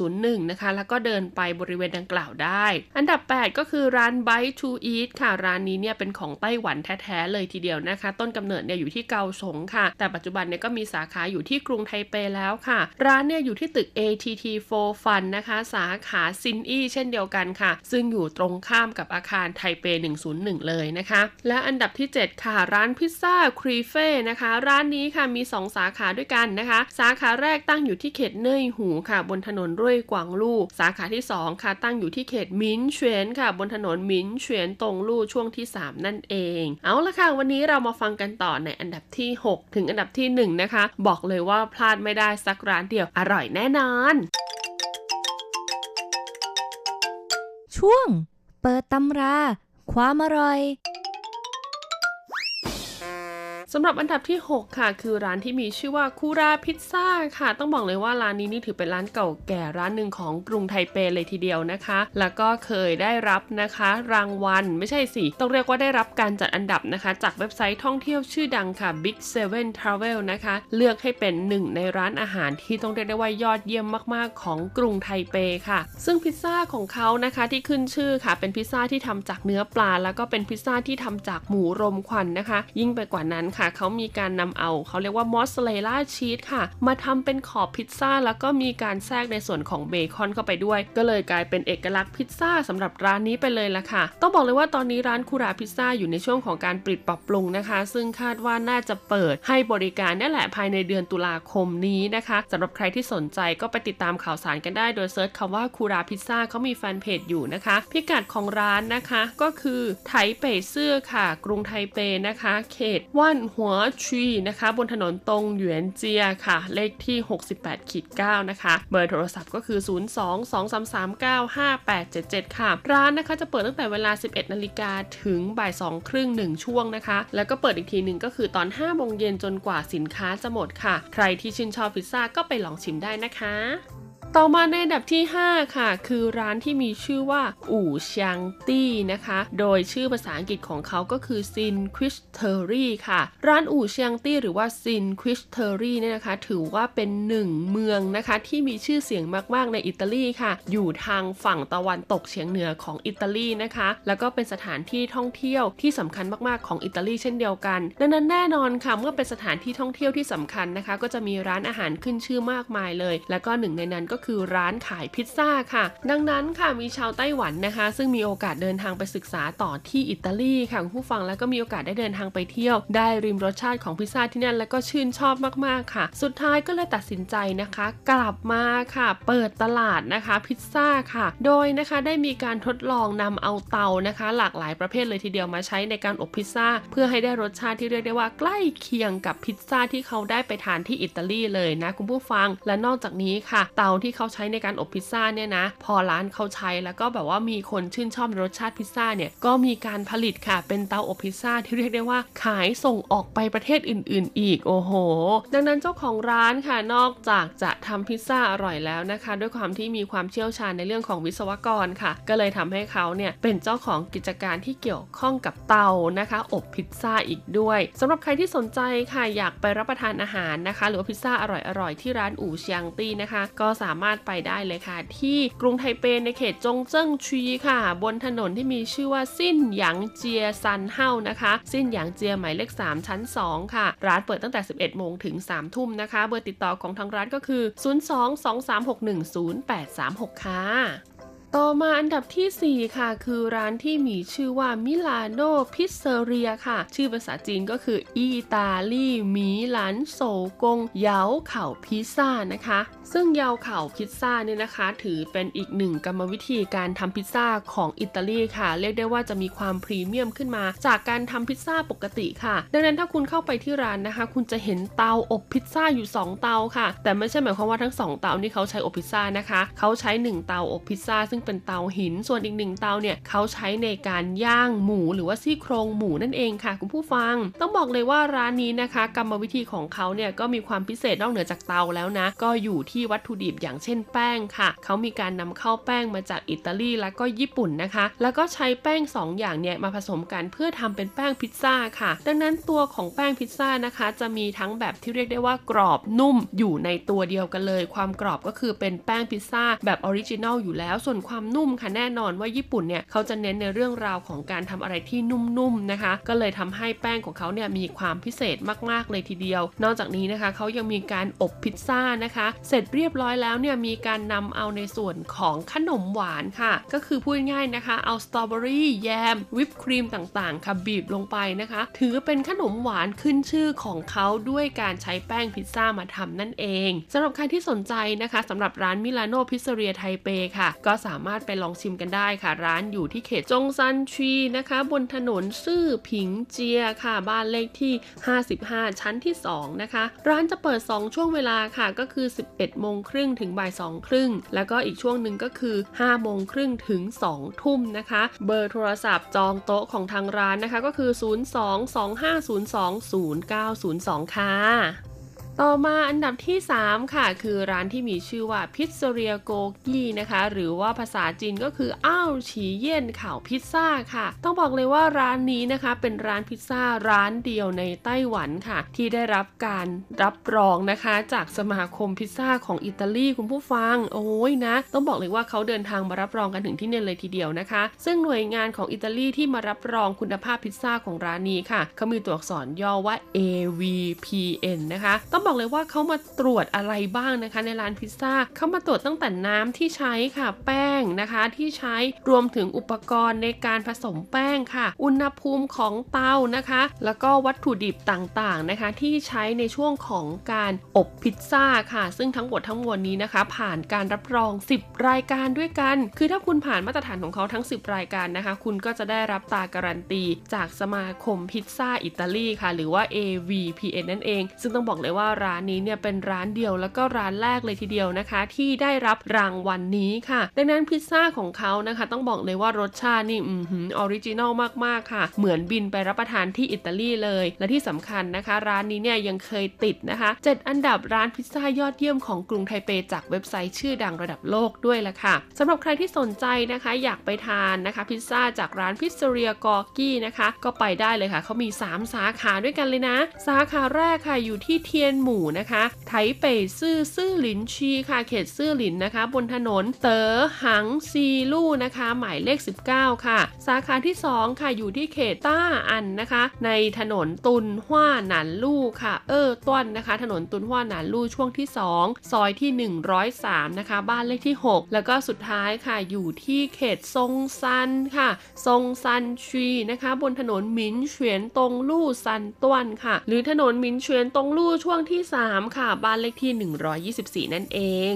101 นะคะ แล้วก็เดินไปบริเวณดังกล่าวได้ อันดับ 8 ก็คือร้าน Bite to Eat ค่ะ ร้านนี้เนี่ยเป็นของไต้หวันแท้ๆเลยทีเดียวนะคะ ต้นกำเนิดเนี่ยอยู่ที่เกาสงค่ะ แต่ปัจจุบันเนี่ยก็มีสาขาอยู่ที่กรุงไทเปแล้วค่ะ ร้านเนี่ยอยู่ที่ตึก ATT 4 Fun นะคะ สาขาซินอี้เช่นเดียวกันค่ะ ซึ่งอยู่ตรงข้ามกับอาคารไทเป 101 เลยนะคะ และอันดับที่ 7 ค่ะ ร้านพิซซ่าครีเฟ่นะคะ ร้านนี้ค่ะมี 2 สาขาด้วยกันนะคะ สาขาแรกตั้งอยู่ที่เขตเน่ยหูค่ะ บนถนนรุ่ยกวางลู่สาขาที่ 2 ค่ะ ตั้งอยู่ที่เขตมินเฉวียนค่ะ บนถนนมินเฉวียนตรงลู่ช่วงที่ 3 นั่นเอง เอาละค่ะ วันนี้เรามาฟังกันต่อในอันดับที่6 ถึงอันดับที่ 1 นะคะ บอกเลยว่าพลาดไม่ได้สักร้านเดียวอร่อยแน่นอน ช่วง เปิดตำรา ความอร่อย สำหรับอันดับที่ 6 ค่ะ คือร้านที่มีชื่อว่าคูราพิซซ่าค่ะ ต้องบอกเลยว่าร้านนี้นี่ถือเป็นร้านเก่าแก่ร้านหนึ่งของกรุงไทเปเลยทีเดียวนะคะ แล้วก็เคยได้รับนะคะ รางวัลไม่ใช่สิ ต้องเรียกว่าได้รับการจัดอันดับนะคะ จากเว็บไซต์ท่องเที่ยวชื่อดังค่ะ Big Seven Travel นะคะ เลือกให้เป็นหนึ่งในร้านอาหารที่ต้องเรียกได้ว่ายอดเยี่ยมมากๆ ของกรุงไทเปค่ะ ซึ่งพิซซ่าของเขานะคะที่ขึ้นชื่อค่ะ เป็นพิซซ่าที่ทำจากเนื้อปลา แล้วก็เป็นพิซซ่าที่ทำจากหมูรมควันนะคะ ยิ่งไปกว่านั้นค่ะเขามีการนำเอาเขาเรียกว่ามอสซาเรลล่าชีสค่ะ มาทำเป็นขอบพิซซ่า แล้วก็มีการแทรกในส่วนของเบคอนเข้าไปด้วย ก็เลยกลายเป็นเอกลักษณ์พิซซ่าสำหรับร้านนี้ไปเลยละค่ะ ต้องบอกเลยว่าตอนนี้ร้านคูราพิซซ่าอยู่ในช่วงของการปิดปรับปรุงนะคะ ซึ่งคาดว่าน่าจะเปิดให้บริการนี่แหละภายในเดือนตุลาคมนี้นะคะสำหรับใครที่สนใจก็ไปติดตามข่าวสารกันได้โดย search คำว่าคูราพิซซ่าเขามีแฟนเพจอยู่นะคะ พิกัดของร้านนะคะก็คือไทเปเซื่อค่ะ กรุงไทเปนะคะ เขตว่านหัวชีนะคะ บนถนนตรงหยวนเจียค่ะ เลขที่ 68ขีด9นะคะ เบอร์โทรศัพท์ก็คือ 02-233-9577 ค่ะ ร้านนะคะจะเปิดตั้งแต่เวลา 11นาฬิกาถึงบ่าย2ครึ่ง1ช่วงนะคะ แล้วก็เปิดอีกทีหนึ่งก็คือตอน5โมงเย็นจนกว่าสินค้าจะหมดค่ะ ใครที่ชื่นชอบพิซซ่าก็ไปลองชิมได้นะคะ ต่อมาในอันดับที่ 5 ค่ะ คือร้านที่มีชื่อว่า อู่ชางตี้นะคะ โดยชื่อภาษาอังกฤษของเขาก็คือ Cinque Terre ค่ะ ร้านอู่ชางตี้หรือว่า Cinque Terre เนี่ยนะคะ ถือว่าเป็นหนึ่งเมืองนะคะ ที่มีชื่อเสียงมากๆในอิตาลีค่ะ อยู่ทางฝั่งตะวันตกเฉียงเหนือของอิตาลีนะคะ แล้วก็เป็นสถานที่ท่องเที่ยวที่สำคัญมากๆของอิตาลีเช่นเดียวกัน ดังนั้นแน่นอนค่ะเมื่อเป็นสถานที่ท่องเที่ยวที่สำคัญนะคะ ก็จะมีร้านอาหารขึ้นชื่อมากมายเลย แล้วก็หนึ่งในนั้นก็คือร้านขายพิซซ่าค่ะ ดังนั้นค่ะมีชาวไต้หวันนะคะ ซึ่งมีโอกาสเดินทางไปศึกษาต่อที่อิตาลีค่ะคุณผู้ฟังแล้วก็มีโอกาสได้เดินทางไปเที่ยว ได้ริมรสชาติของพิซซ่าที่นั่นแล้วก็ชื่นชอบมากๆค่ะ สุดท้ายก็เลยตัดสินใจนะคะ กลับมาค่ะ เปิดตลาดนะคะพิซซ่าค่ะ โดยนะคะได้มีการทดลองนำเอาเตานะคะ หลากหลายประเภทเลยทีเดียวมาใช้ในการอบพิซซ่าเพื่อให้ได้รสชาติที่เรียกได้ว่าใกล้เคียงกับพิซซ่าที่เขาได้ไปทานที่อิตาลีเลยนะคุณผู้ฟังและนอกจากนี้ค่ะ เตาที่เขาใช้ในการอบพิซซ่าเนี่ยนะ พอร้านเขาใช้แล้วก็แบบว่ามีคนชื่นชอบรสชาติพิซซ่าเนี่ยก็มีการผลิตค่ะ เป็นเตาอบพิซซ่าที่เรียกได้ว่าขายส่งออกไปประเทศอื่น ๆ อีกโอ้โห ดังนั้นเจ้าของร้านค่ะนอกจากจะทำพิซซ่าอร่อยแล้วนะคะ ด้วยความที่มีความเชี่ยวชาญในเรื่องของวิศวกรค่ะ ก็เลยทำให้เขาเนี่ยเป็นเจ้าของกิจการที่เกี่ยวข้องกับเตานะคะ อบพิซซ่าอีกด้วยสำหรับใครที่สนใจค่ะอยากไปรับประทานอาหารนะคะ หรือพิซซ่าอร่อยๆที่ร้านอู่เชียงตี้นะคะ ก็สามารถไปได้เลยค่ะ ที่กรุงไทเปในเขตจงเจิ้งชีค่ะ บนถนนที่มีชื่อว่าสิ้นหยางเจียซันเฮานะคะ สิ้นหยางเจียหมายเลข 3 ชั้น 2 ค่ะ ร้านเปิดตั้งแต่ 11 โมงถึง 3 ทุ่มนะคะ เบอร์ติดต่อของทางร้านก็คือ 02-2361-0836 ค่ะ ต่อมาอันดับทีสี่ 4 ค่ะ คือร้านที่มีชื่อว่า Milano Pizzeria ค่ะ ชื่อภาษาจีนก็คืออิตาลีมิลานโซกง เยาเข่าพิซซ่านะคะ ซึ่งเยาเข่าพิซซ่าเนี่ยนะคะ ถือเป็นอีกหนึ่งกรรมวิธีการทำพิซซ่าของอิตาลีค่ะ เรียกได้ว่าจะมีความพรีเมียมขึ้นมา จากการทำพิซซ่าปกติค่ะ ดังนั้นถ้าคุณเข้าไปที่ร้านนะคะ คุณจะเห็นเตาอบพิซซ่าอยู่ 2 เตาค่ะ แต่ไม่ใช่หมายความว่าทั้ง 2 เตานี่เขาใช้อบพิซซ่านะคะ เขาใช้ 1 เตาอบพิซซ่าซึ่งเป็นเตาหิน ส่วนอีกหนึ่งเตาเนี่ยเขาใช้ในการย่างหมูหรือว่าซี่โครงหมูนั่นเองค่ะ คุณผู้ฟัง ต้องบอกเลยว่าร้านนี้นะคะ กรรมวิธีของเขาเนี่ยก็มีความพิเศษนอกเหนือจากเตาแล้วนะ ก็อยู่ที่วัตถุดิบอย่างเช่นแป้งค่ะ เขามีการนำเข้าแป้งมาจากอิตาลีแล้วก็ญี่ปุ่นนะคะ แล้วก็ใช้แป้ง 2 อย่างเนี่ยมาผสมกันเพื่อทำเป็นแป้งพิซซ่าค่ะ ดังนั้นตัวของแป้งพิซซ่านะคะ จะมีทั้งแบบที่เรียกได้ว่ากรอบนุ่มอยู่ในตัวเดียวกันเลย ความกรอบก็คือเป็นแป้งพิซซ่าแบบออริจินัลอยู่แล้วส่วนความนุ่มค่ะแน่นอนว่าญี่ปุ่นเนี่ยเขาจะเน้นในเรื่องราวของการทำอะไรที่นุ่มๆนะคะ ก็เลยทำให้แป้งของเขาเนี่ยมีความพิเศษมากๆเลยทีเดียว นอกจากนี้นะคะเขายังมีการอบพิซซ่านะคะ เสร็จเรียบร้อยแล้วเนี่ยมีการนำเอาในส่วนของขนมหวานค่ะ ก็คือพูดง่ายๆนะคะ เอาสตรอเบอรี่แยมวิปครีมต่างๆค่ะบีบลงไปนะคะ ถือเป็นขนมหวานขึ้นชื่อของเขาด้วยการใช้แป้งพิซซ่ามาทำนั่นเองสำหรับใครที่สนใจนะคะสำหรับร้าน Milano Pizzeria ไทเปค่ะ ก็สามารถไปลองชิมกันได้ค่ะ ร้านอยู่ที่เขตจงซันชีนะคะ บนถนนซื่อผิงเจียค่ะ บ้านเลขที่ 55 ชั้นที่ 2 นะคะ ร้านจะเปิด 2 ช่วงเวลาค่ะ ก็คือ 11โมงครึ่งถึงบ่าย2ครึ่งแล้วก็อีกช่วงหนึ่งก็คือ5โมงครึ่งถึง 2 ทุ่มนะคะ เบอร์โทรศัพท์จองโต๊ะของทางร้านนะคะก็คือ 02-2502-0902 ค่ะ ต่อมาอันดับที่ 3 ค่ะ คือร้านที่มีชื่อว่าพิซซเรียโกกี้นะคะ หรือว่าภาษาจีนก็คืออ้าวฉีเย่นข่าวพิซซ่าค่ะ ต้องบอกเลยว่าร้านนี้นะคะ เป็นร้านพิซซ่าร้านเดียวในไต้หวันค่ะ ที่ได้รับการรับรองนะคะ จากสมาคมพิซซ่าของอิตาลีคุณผู้ฟัง โอ้ยนะ ต้องบอกเลยว่าเขาเดินทางมารับรองกันถึงที่นี่เลยทีเดียวนะคะ ซึ่งหน่วยงานของอิตาลีที่มารับรองคุณภาพพิซซ่าของร้านนี้ค่ะเขามีตัวอักษรย่อว่า AVPN นะคะต้องบอกเลยว่าเขามาตรวจอะไรบ้างนะคะ ในร้านพิซซ่าเขามาตรวจตั้งแต่น้ำที่ใช้ค่ะ แป้งนะคะที่ใช้รวมถึงอุปกรณ์ในการผสมแป้งค่ะ อุณหภูมิของเตานะคะ แล้วก็วัตถุดิบต่างๆนะคะ ที่ใช้ในช่วงของการอบพิซซ่าค่ะ ซึ่งทั้งหมดทั้งมวลนี้นะคะ ผ่านการรับรอง 10 รายการด้วยกัน คือถ้าคุณผ่านมาตรฐานของเขาทั้ง 10 รายการนะคะ คุณก็จะได้รับตาการันตี จากสมาคมพิซซ่าอิตาลีค่ะ หรือว่า AVPN นั่นเอง ซึ่งต้องบอกเลยว่าร้านนี้เนี่ยเป็นร้านเดียวแล้วก็ร้านแรกเลยทีเดียวนะคะ ที่ได้รับรางวัลนนี้ค่ะ ดังนั้นพิซซ่าของเขานะคะ ต้องบอกเลยว่ารสชาตินี่อืoriginal มากๆค่ะ เหมือนบินไปรับประทานที่อิตาลีเลย และที่สำคัญนะคะ ร้านนี้เนี่ยยังเคยติดนะคะ 7 อันดับร้านพิซซ่ายอดเยี่ยมของกรุงไทเปจากเว็บไซต์ชื่อดังระดับโลกด้วยละค่ะสำหรับใครที่สนใจนะคะ อยากไปทานนะคะ พิซซ่าจากร้านพิซซเรียกอร์กี้นะคะ ก็ไปได้เลยค่ะเขามี 3 สาขาด้วยกันเลยนะ สาขาแรกค่ะอยู่ที่เทียนหมู่นะคะไทเปซื่อซื่อหลินชีค่ะเขตซื่อหลินนะคะ บนถนนเต๋อหังซีลู่นะคะ หมายเลข 19 ค่ะ สาขาที่ 2 ค่ะอยู่ที่เขตต้าอันนะคะ ในถนนตุนหว้าหนานลู่ค่ะ เออต้นนะคะ ถนนตุนหว้าหนานลู่ช่วงที่ 2 ซอยที่ 103 นะคะ บ้านเลขที่ 6 แล้วก็สุดท้ายค่ะอยู่ที่เขตซงซันค่ะซงซันชีนะคะ บนถนนหมินเฉียนตงลู่ซันต้วนค่ะ หรือถนนหมินเฉียนตงลู่ช่วงที่ที่ 3 ค่ะ บ้านเลขที่ 124 นั่นเอง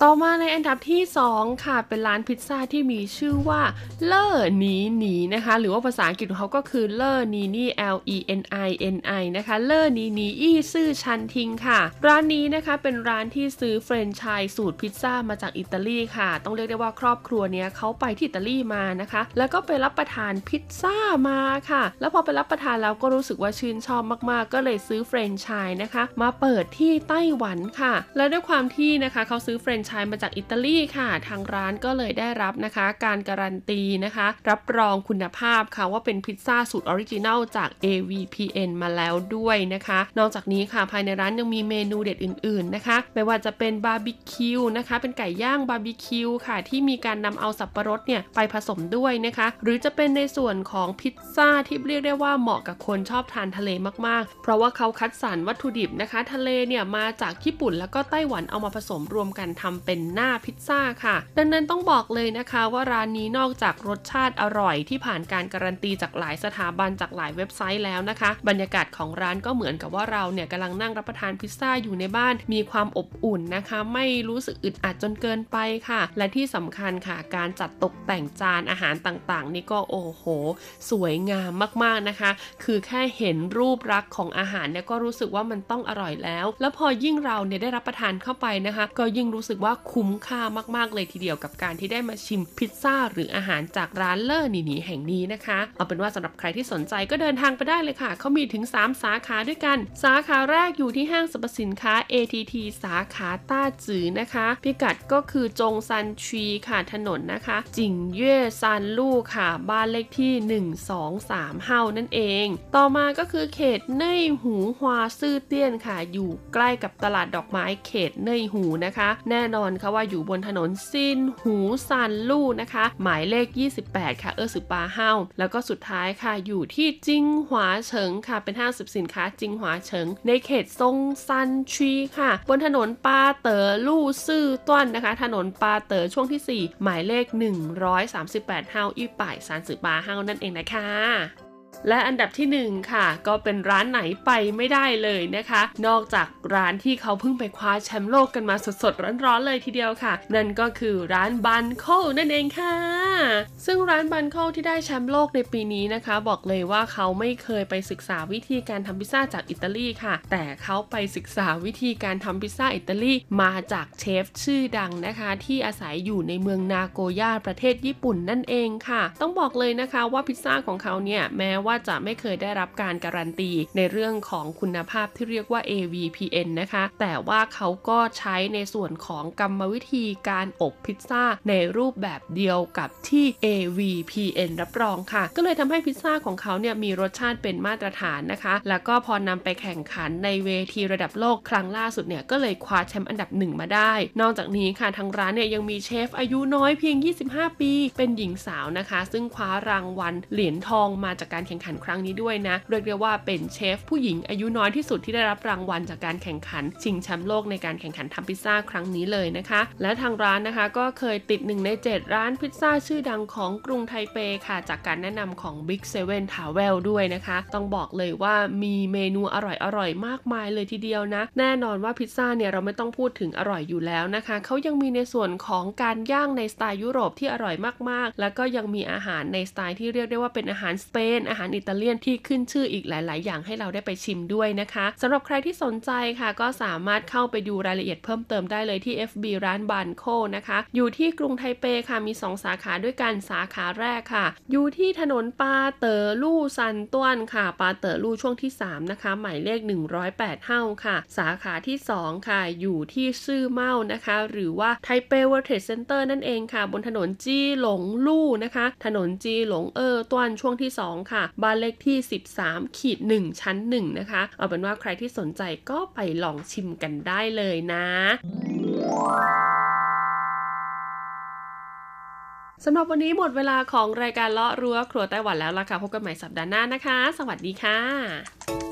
ต่อมาในอันดับที่ 2 ค่ะ เป็นร้านพิซซ่าที่มีชื่อว่าเลอร์นีนีนะคะ หรือว่าภาษาอังกฤษของเขาก็คือเลอร์นีนี L E N I N I นะคะเลอร์นีนีอี้ซื่อชันทิงค่ะ ร้านนี้นะคะเป็นร้านที่ซื้อแฟรนไชส์สูตรพิซซ่ามาจากอิตาลีค่ะ ต้องเรียกได้ว่าครอบครัวเนี้ยเขาไปที่อิตาลีมานะคะ แล้วก็ไปรับประทานพิซซ่ามาค่ะ แล้วพอไปรับประทานแล้วก็รู้สึกว่าชื่นชอบมากๆ ก็เลยซื้อแฟรนไชส์นะคะ มาเปิดที่ไต้หวันค่ะ และด้วยความที่นะคะเขาซื้อแฟรนไชส์มาจากอิตาลีค่ะ ทางร้านก็เลยได้รับนะคะ การการันตีนะคะ รับรองคุณภาพค่ะว่าเป็นพิซซ่าสูตร original จาก AVPN มาแล้วด้วยนะคะ นอกจากนี้ค่ะภายในร้านยังมีเมนูเด็ดอื่น ๆนะคะ ไม่ว่าจะเป็นบาร์บีคิวนะคะ เป็นไก่ย่างบาร์บีคิวค่ะ ที่มีการนำเอาสับปะรดเนี่ยไปผสมด้วยนะคะ หรือจะเป็นในส่วนของพิซซ่าที่เรียกได้ว่าเหมาะกับคนชอบทานทะเลมากๆ เพราะว่าเขาคัดสรรวัตถุดิบนะคะ ทะเลเนี่ยมาจากญี่ปุ่นแล้วก็ไต้หวันเอามาผสมรวมกันทำเป็นหน้าพิซซ่าค่ะ ดังนั้นต้องบอกเลยนะคะว่าร้านนี้นอกจากรสชาติอร่อยที่ผ่านการการันตีจากหลายสถาบันจากหลายเว็บไซต์แล้วนะคะ บรรยากาศของร้านก็เหมือนกับว่าเราเนี่ยกำลังนั่งรับประทานพิซซ่าอยู่ในบ้าน มีความอบอุ่นนะคะ ไม่รู้สึกอึดอัดจนเกินไปค่ะ และที่สำคัญค่ะ การจัดตกแต่งจานอาหารต่างๆ นี่ก็โอ้โห สวยงามมากๆนะคะ คือแค่เห็นรูปรักษ์ของอาหารเนี่ยก็รู้สึกว่ามันต้องอร่อยแล้ว แล้วพอยิ่งเราเนี่ยได้รับประทานเข้าไปนะคะ ก็ยิ่งรู้สึกว่าคุ้มค่ามากๆเลยทีเดียวกับการที่ได้มาชิมพิซซ่าหรืออาหารจากร้านเลอร์นีนีแห่งนี้นะคะ เอาเป็นว่าสำหรับใครที่สนใจก็เดินทางไปได้เลยค่ะ เขามีถึง 3 สาขาด้วยกัน สาขาแรกอยู่ที่ห้างสรรพสินค้า ATT สาขาต้าจือนะคะ พิกัดก็คือจงซันชีค่ะถนนนะคะ จิงเย่ซันลู่ค่ะ บ้านเลขที่ 123เฮานั่นเอง ต่อมาก็คือเขตเน่ยหูฮวาซื่อเตี้ยนค่ะ อยู่ใกล้กับตลาดดอกไม้เขตเน่ยหูนะคะ แน่นอนค่ะว่าอยู่บนถนนซินหูซันลู่นะคะ หมายเลข 28 ค่ะ เออสือปาเฮาแล้วก็สุดท้ายค่ะอยู่ที่จิงหวาเฉิงค่ะเป็นห้างสินค้าจิงหวาเฉิง ในเขตซงซันชีค่ะ บนถนนปาเต๋อลู่ซื่อต้นนะคะ ถนนปาเต๋อช่วงที่ 4 หมายเลข 138เฮาอีป่ายซานสือปาเฮานั่นเองนะคะ และอันดับที่ 1 ค่ะ ก็เป็นร้านไหนไปไม่ได้เลยนะคะ นอกจากร้านที่เขาเพิ่งไปคว้าแชมป์โลกกันมาสดๆ ร้อนๆเลยทีเดียวค่ะ นั่นก็คือร้านบันโคนั่นเองค่ะ ซึ่งร้านบันโคที่ได้แชมป์โลกในปีนี้นะคะ บอกเลยว่าเขาไม่เคยไปศึกษาวิธีการทำพิซซ่าจากอิตาลีค่ะ แต่เขาไปศึกษาวิธีการทำพิซซ่าอิตาลีมาจากเชฟชื่อดังนะคะ ที่อาศัยอยู่ในเมืองนาโกย่าประเทศญี่ปุ่นนั่นเองค่ะ ต้องบอกเลยนะคะว่าพิซซ่าของเขาเนี่ยแม้ว่าว่าจะไม่เคยได้รับการการันตีในเรื่องของคุณภาพที่เรียกว่า AVPN นะคะ แต่ว่าเขาก็ใช้ในส่วนของกรรมวิธีการอบพิซซ่าในรูปแบบเดียวกับที่ AVPN รับรองค่ะ ก็เลยทำให้พิซซ่าของเขาเนี่ยมีรสชาติเป็นมาตรฐานนะคะ แล้วก็พอนำไปแข่งขันในเวทีระดับโลกครั้งล่าสุดเนี่ยก็เลยคว้าแชมป์อันดับหนึ่งมาได้ นอกจากนี้ค่ะทางร้านเนี่ยยังมีเชฟอายุน้อยเพียง 25 ปี เป็นหญิงสาวนะคะ ซึ่งคว้ารางวัลเหรียญทองมาจากการแข่งขันครั้งนี้ด้วยนะ เรียกได้ว่าเป็นเชฟผู้หญิงอายุน้อยที่สุดที่ได้รับรางวัลจากการแข่งขัน ชิงแชมป์โลกในการแข่งขันทำพิซซ่าครั้งนี้เลยนะคะ และทางร้านนะคะก็เคยติดหนึ่งใน 7 ร้านพิซซ่าชื่อดังของกรุงไทเปค่ะ จากการแนะนำของ Big Seven Travel ด้วยนะคะ ต้องบอกเลยว่ามีเมนูอร่อยๆมากมายเลยทีเดียวนะ แน่นอนว่าพิซซ่าเนี่ยเราไม่ต้องพูดถึงอร่อยอยู่แล้วนะคะเขายังมีในส่วนของการย่างในสไตล์ยุโรปที่อร่อยมากๆ แล้วก็ยังมีอาหารในสไตล์ที่เรียกได้ว่าเป็นอาหารสเปนอาหารอิตาเลียนที่ขึ้นชื่ออีกหลาย ๆ อย่างให้เราได้ไปชิมด้วยนะคะสำหรับใครที่สนใจค่ะ ก็สามารถเข้าไปดูรายละเอียดเพิ่มเติมได้เลยที่ FB ร้านบานโคนะคะ อยู่ที่กรุงไทเปค่ะมี 2 สาขาด้วยกันสาขาแรกค่ะ อยู่ที่ถนนปาเตอร์ลู่ซันต้วนค่ะ ปาเตอร์ลู่ช่วงที่ 3 นะคะ หมายเลข 108 เฮ้าค่ะ สาขาที่ 2 ค่ะ อยู่ที่ซื่อเมานะคะ หรือว่าไทเป World Trade Center นั่นเองค่ะ บนถนนจีหลงลู่นะคะ ถนนจีหลงเออต้วนช่วงที่ 2 ค่ะบ้านเลขที่ 13 ขีด 1 ชั้น 1 นะคะ เอาเป็นว่าใครที่สนใจก็ไปลองชิมกันได้เลยนะสำหรับวันนี้หมดเวลาของรายการเลาะรั้วครัวไต้หวันแล้วล่ะค่ะ พบกันใหม่สัปดาห์หน้านะคะ สวัสดีค่ะ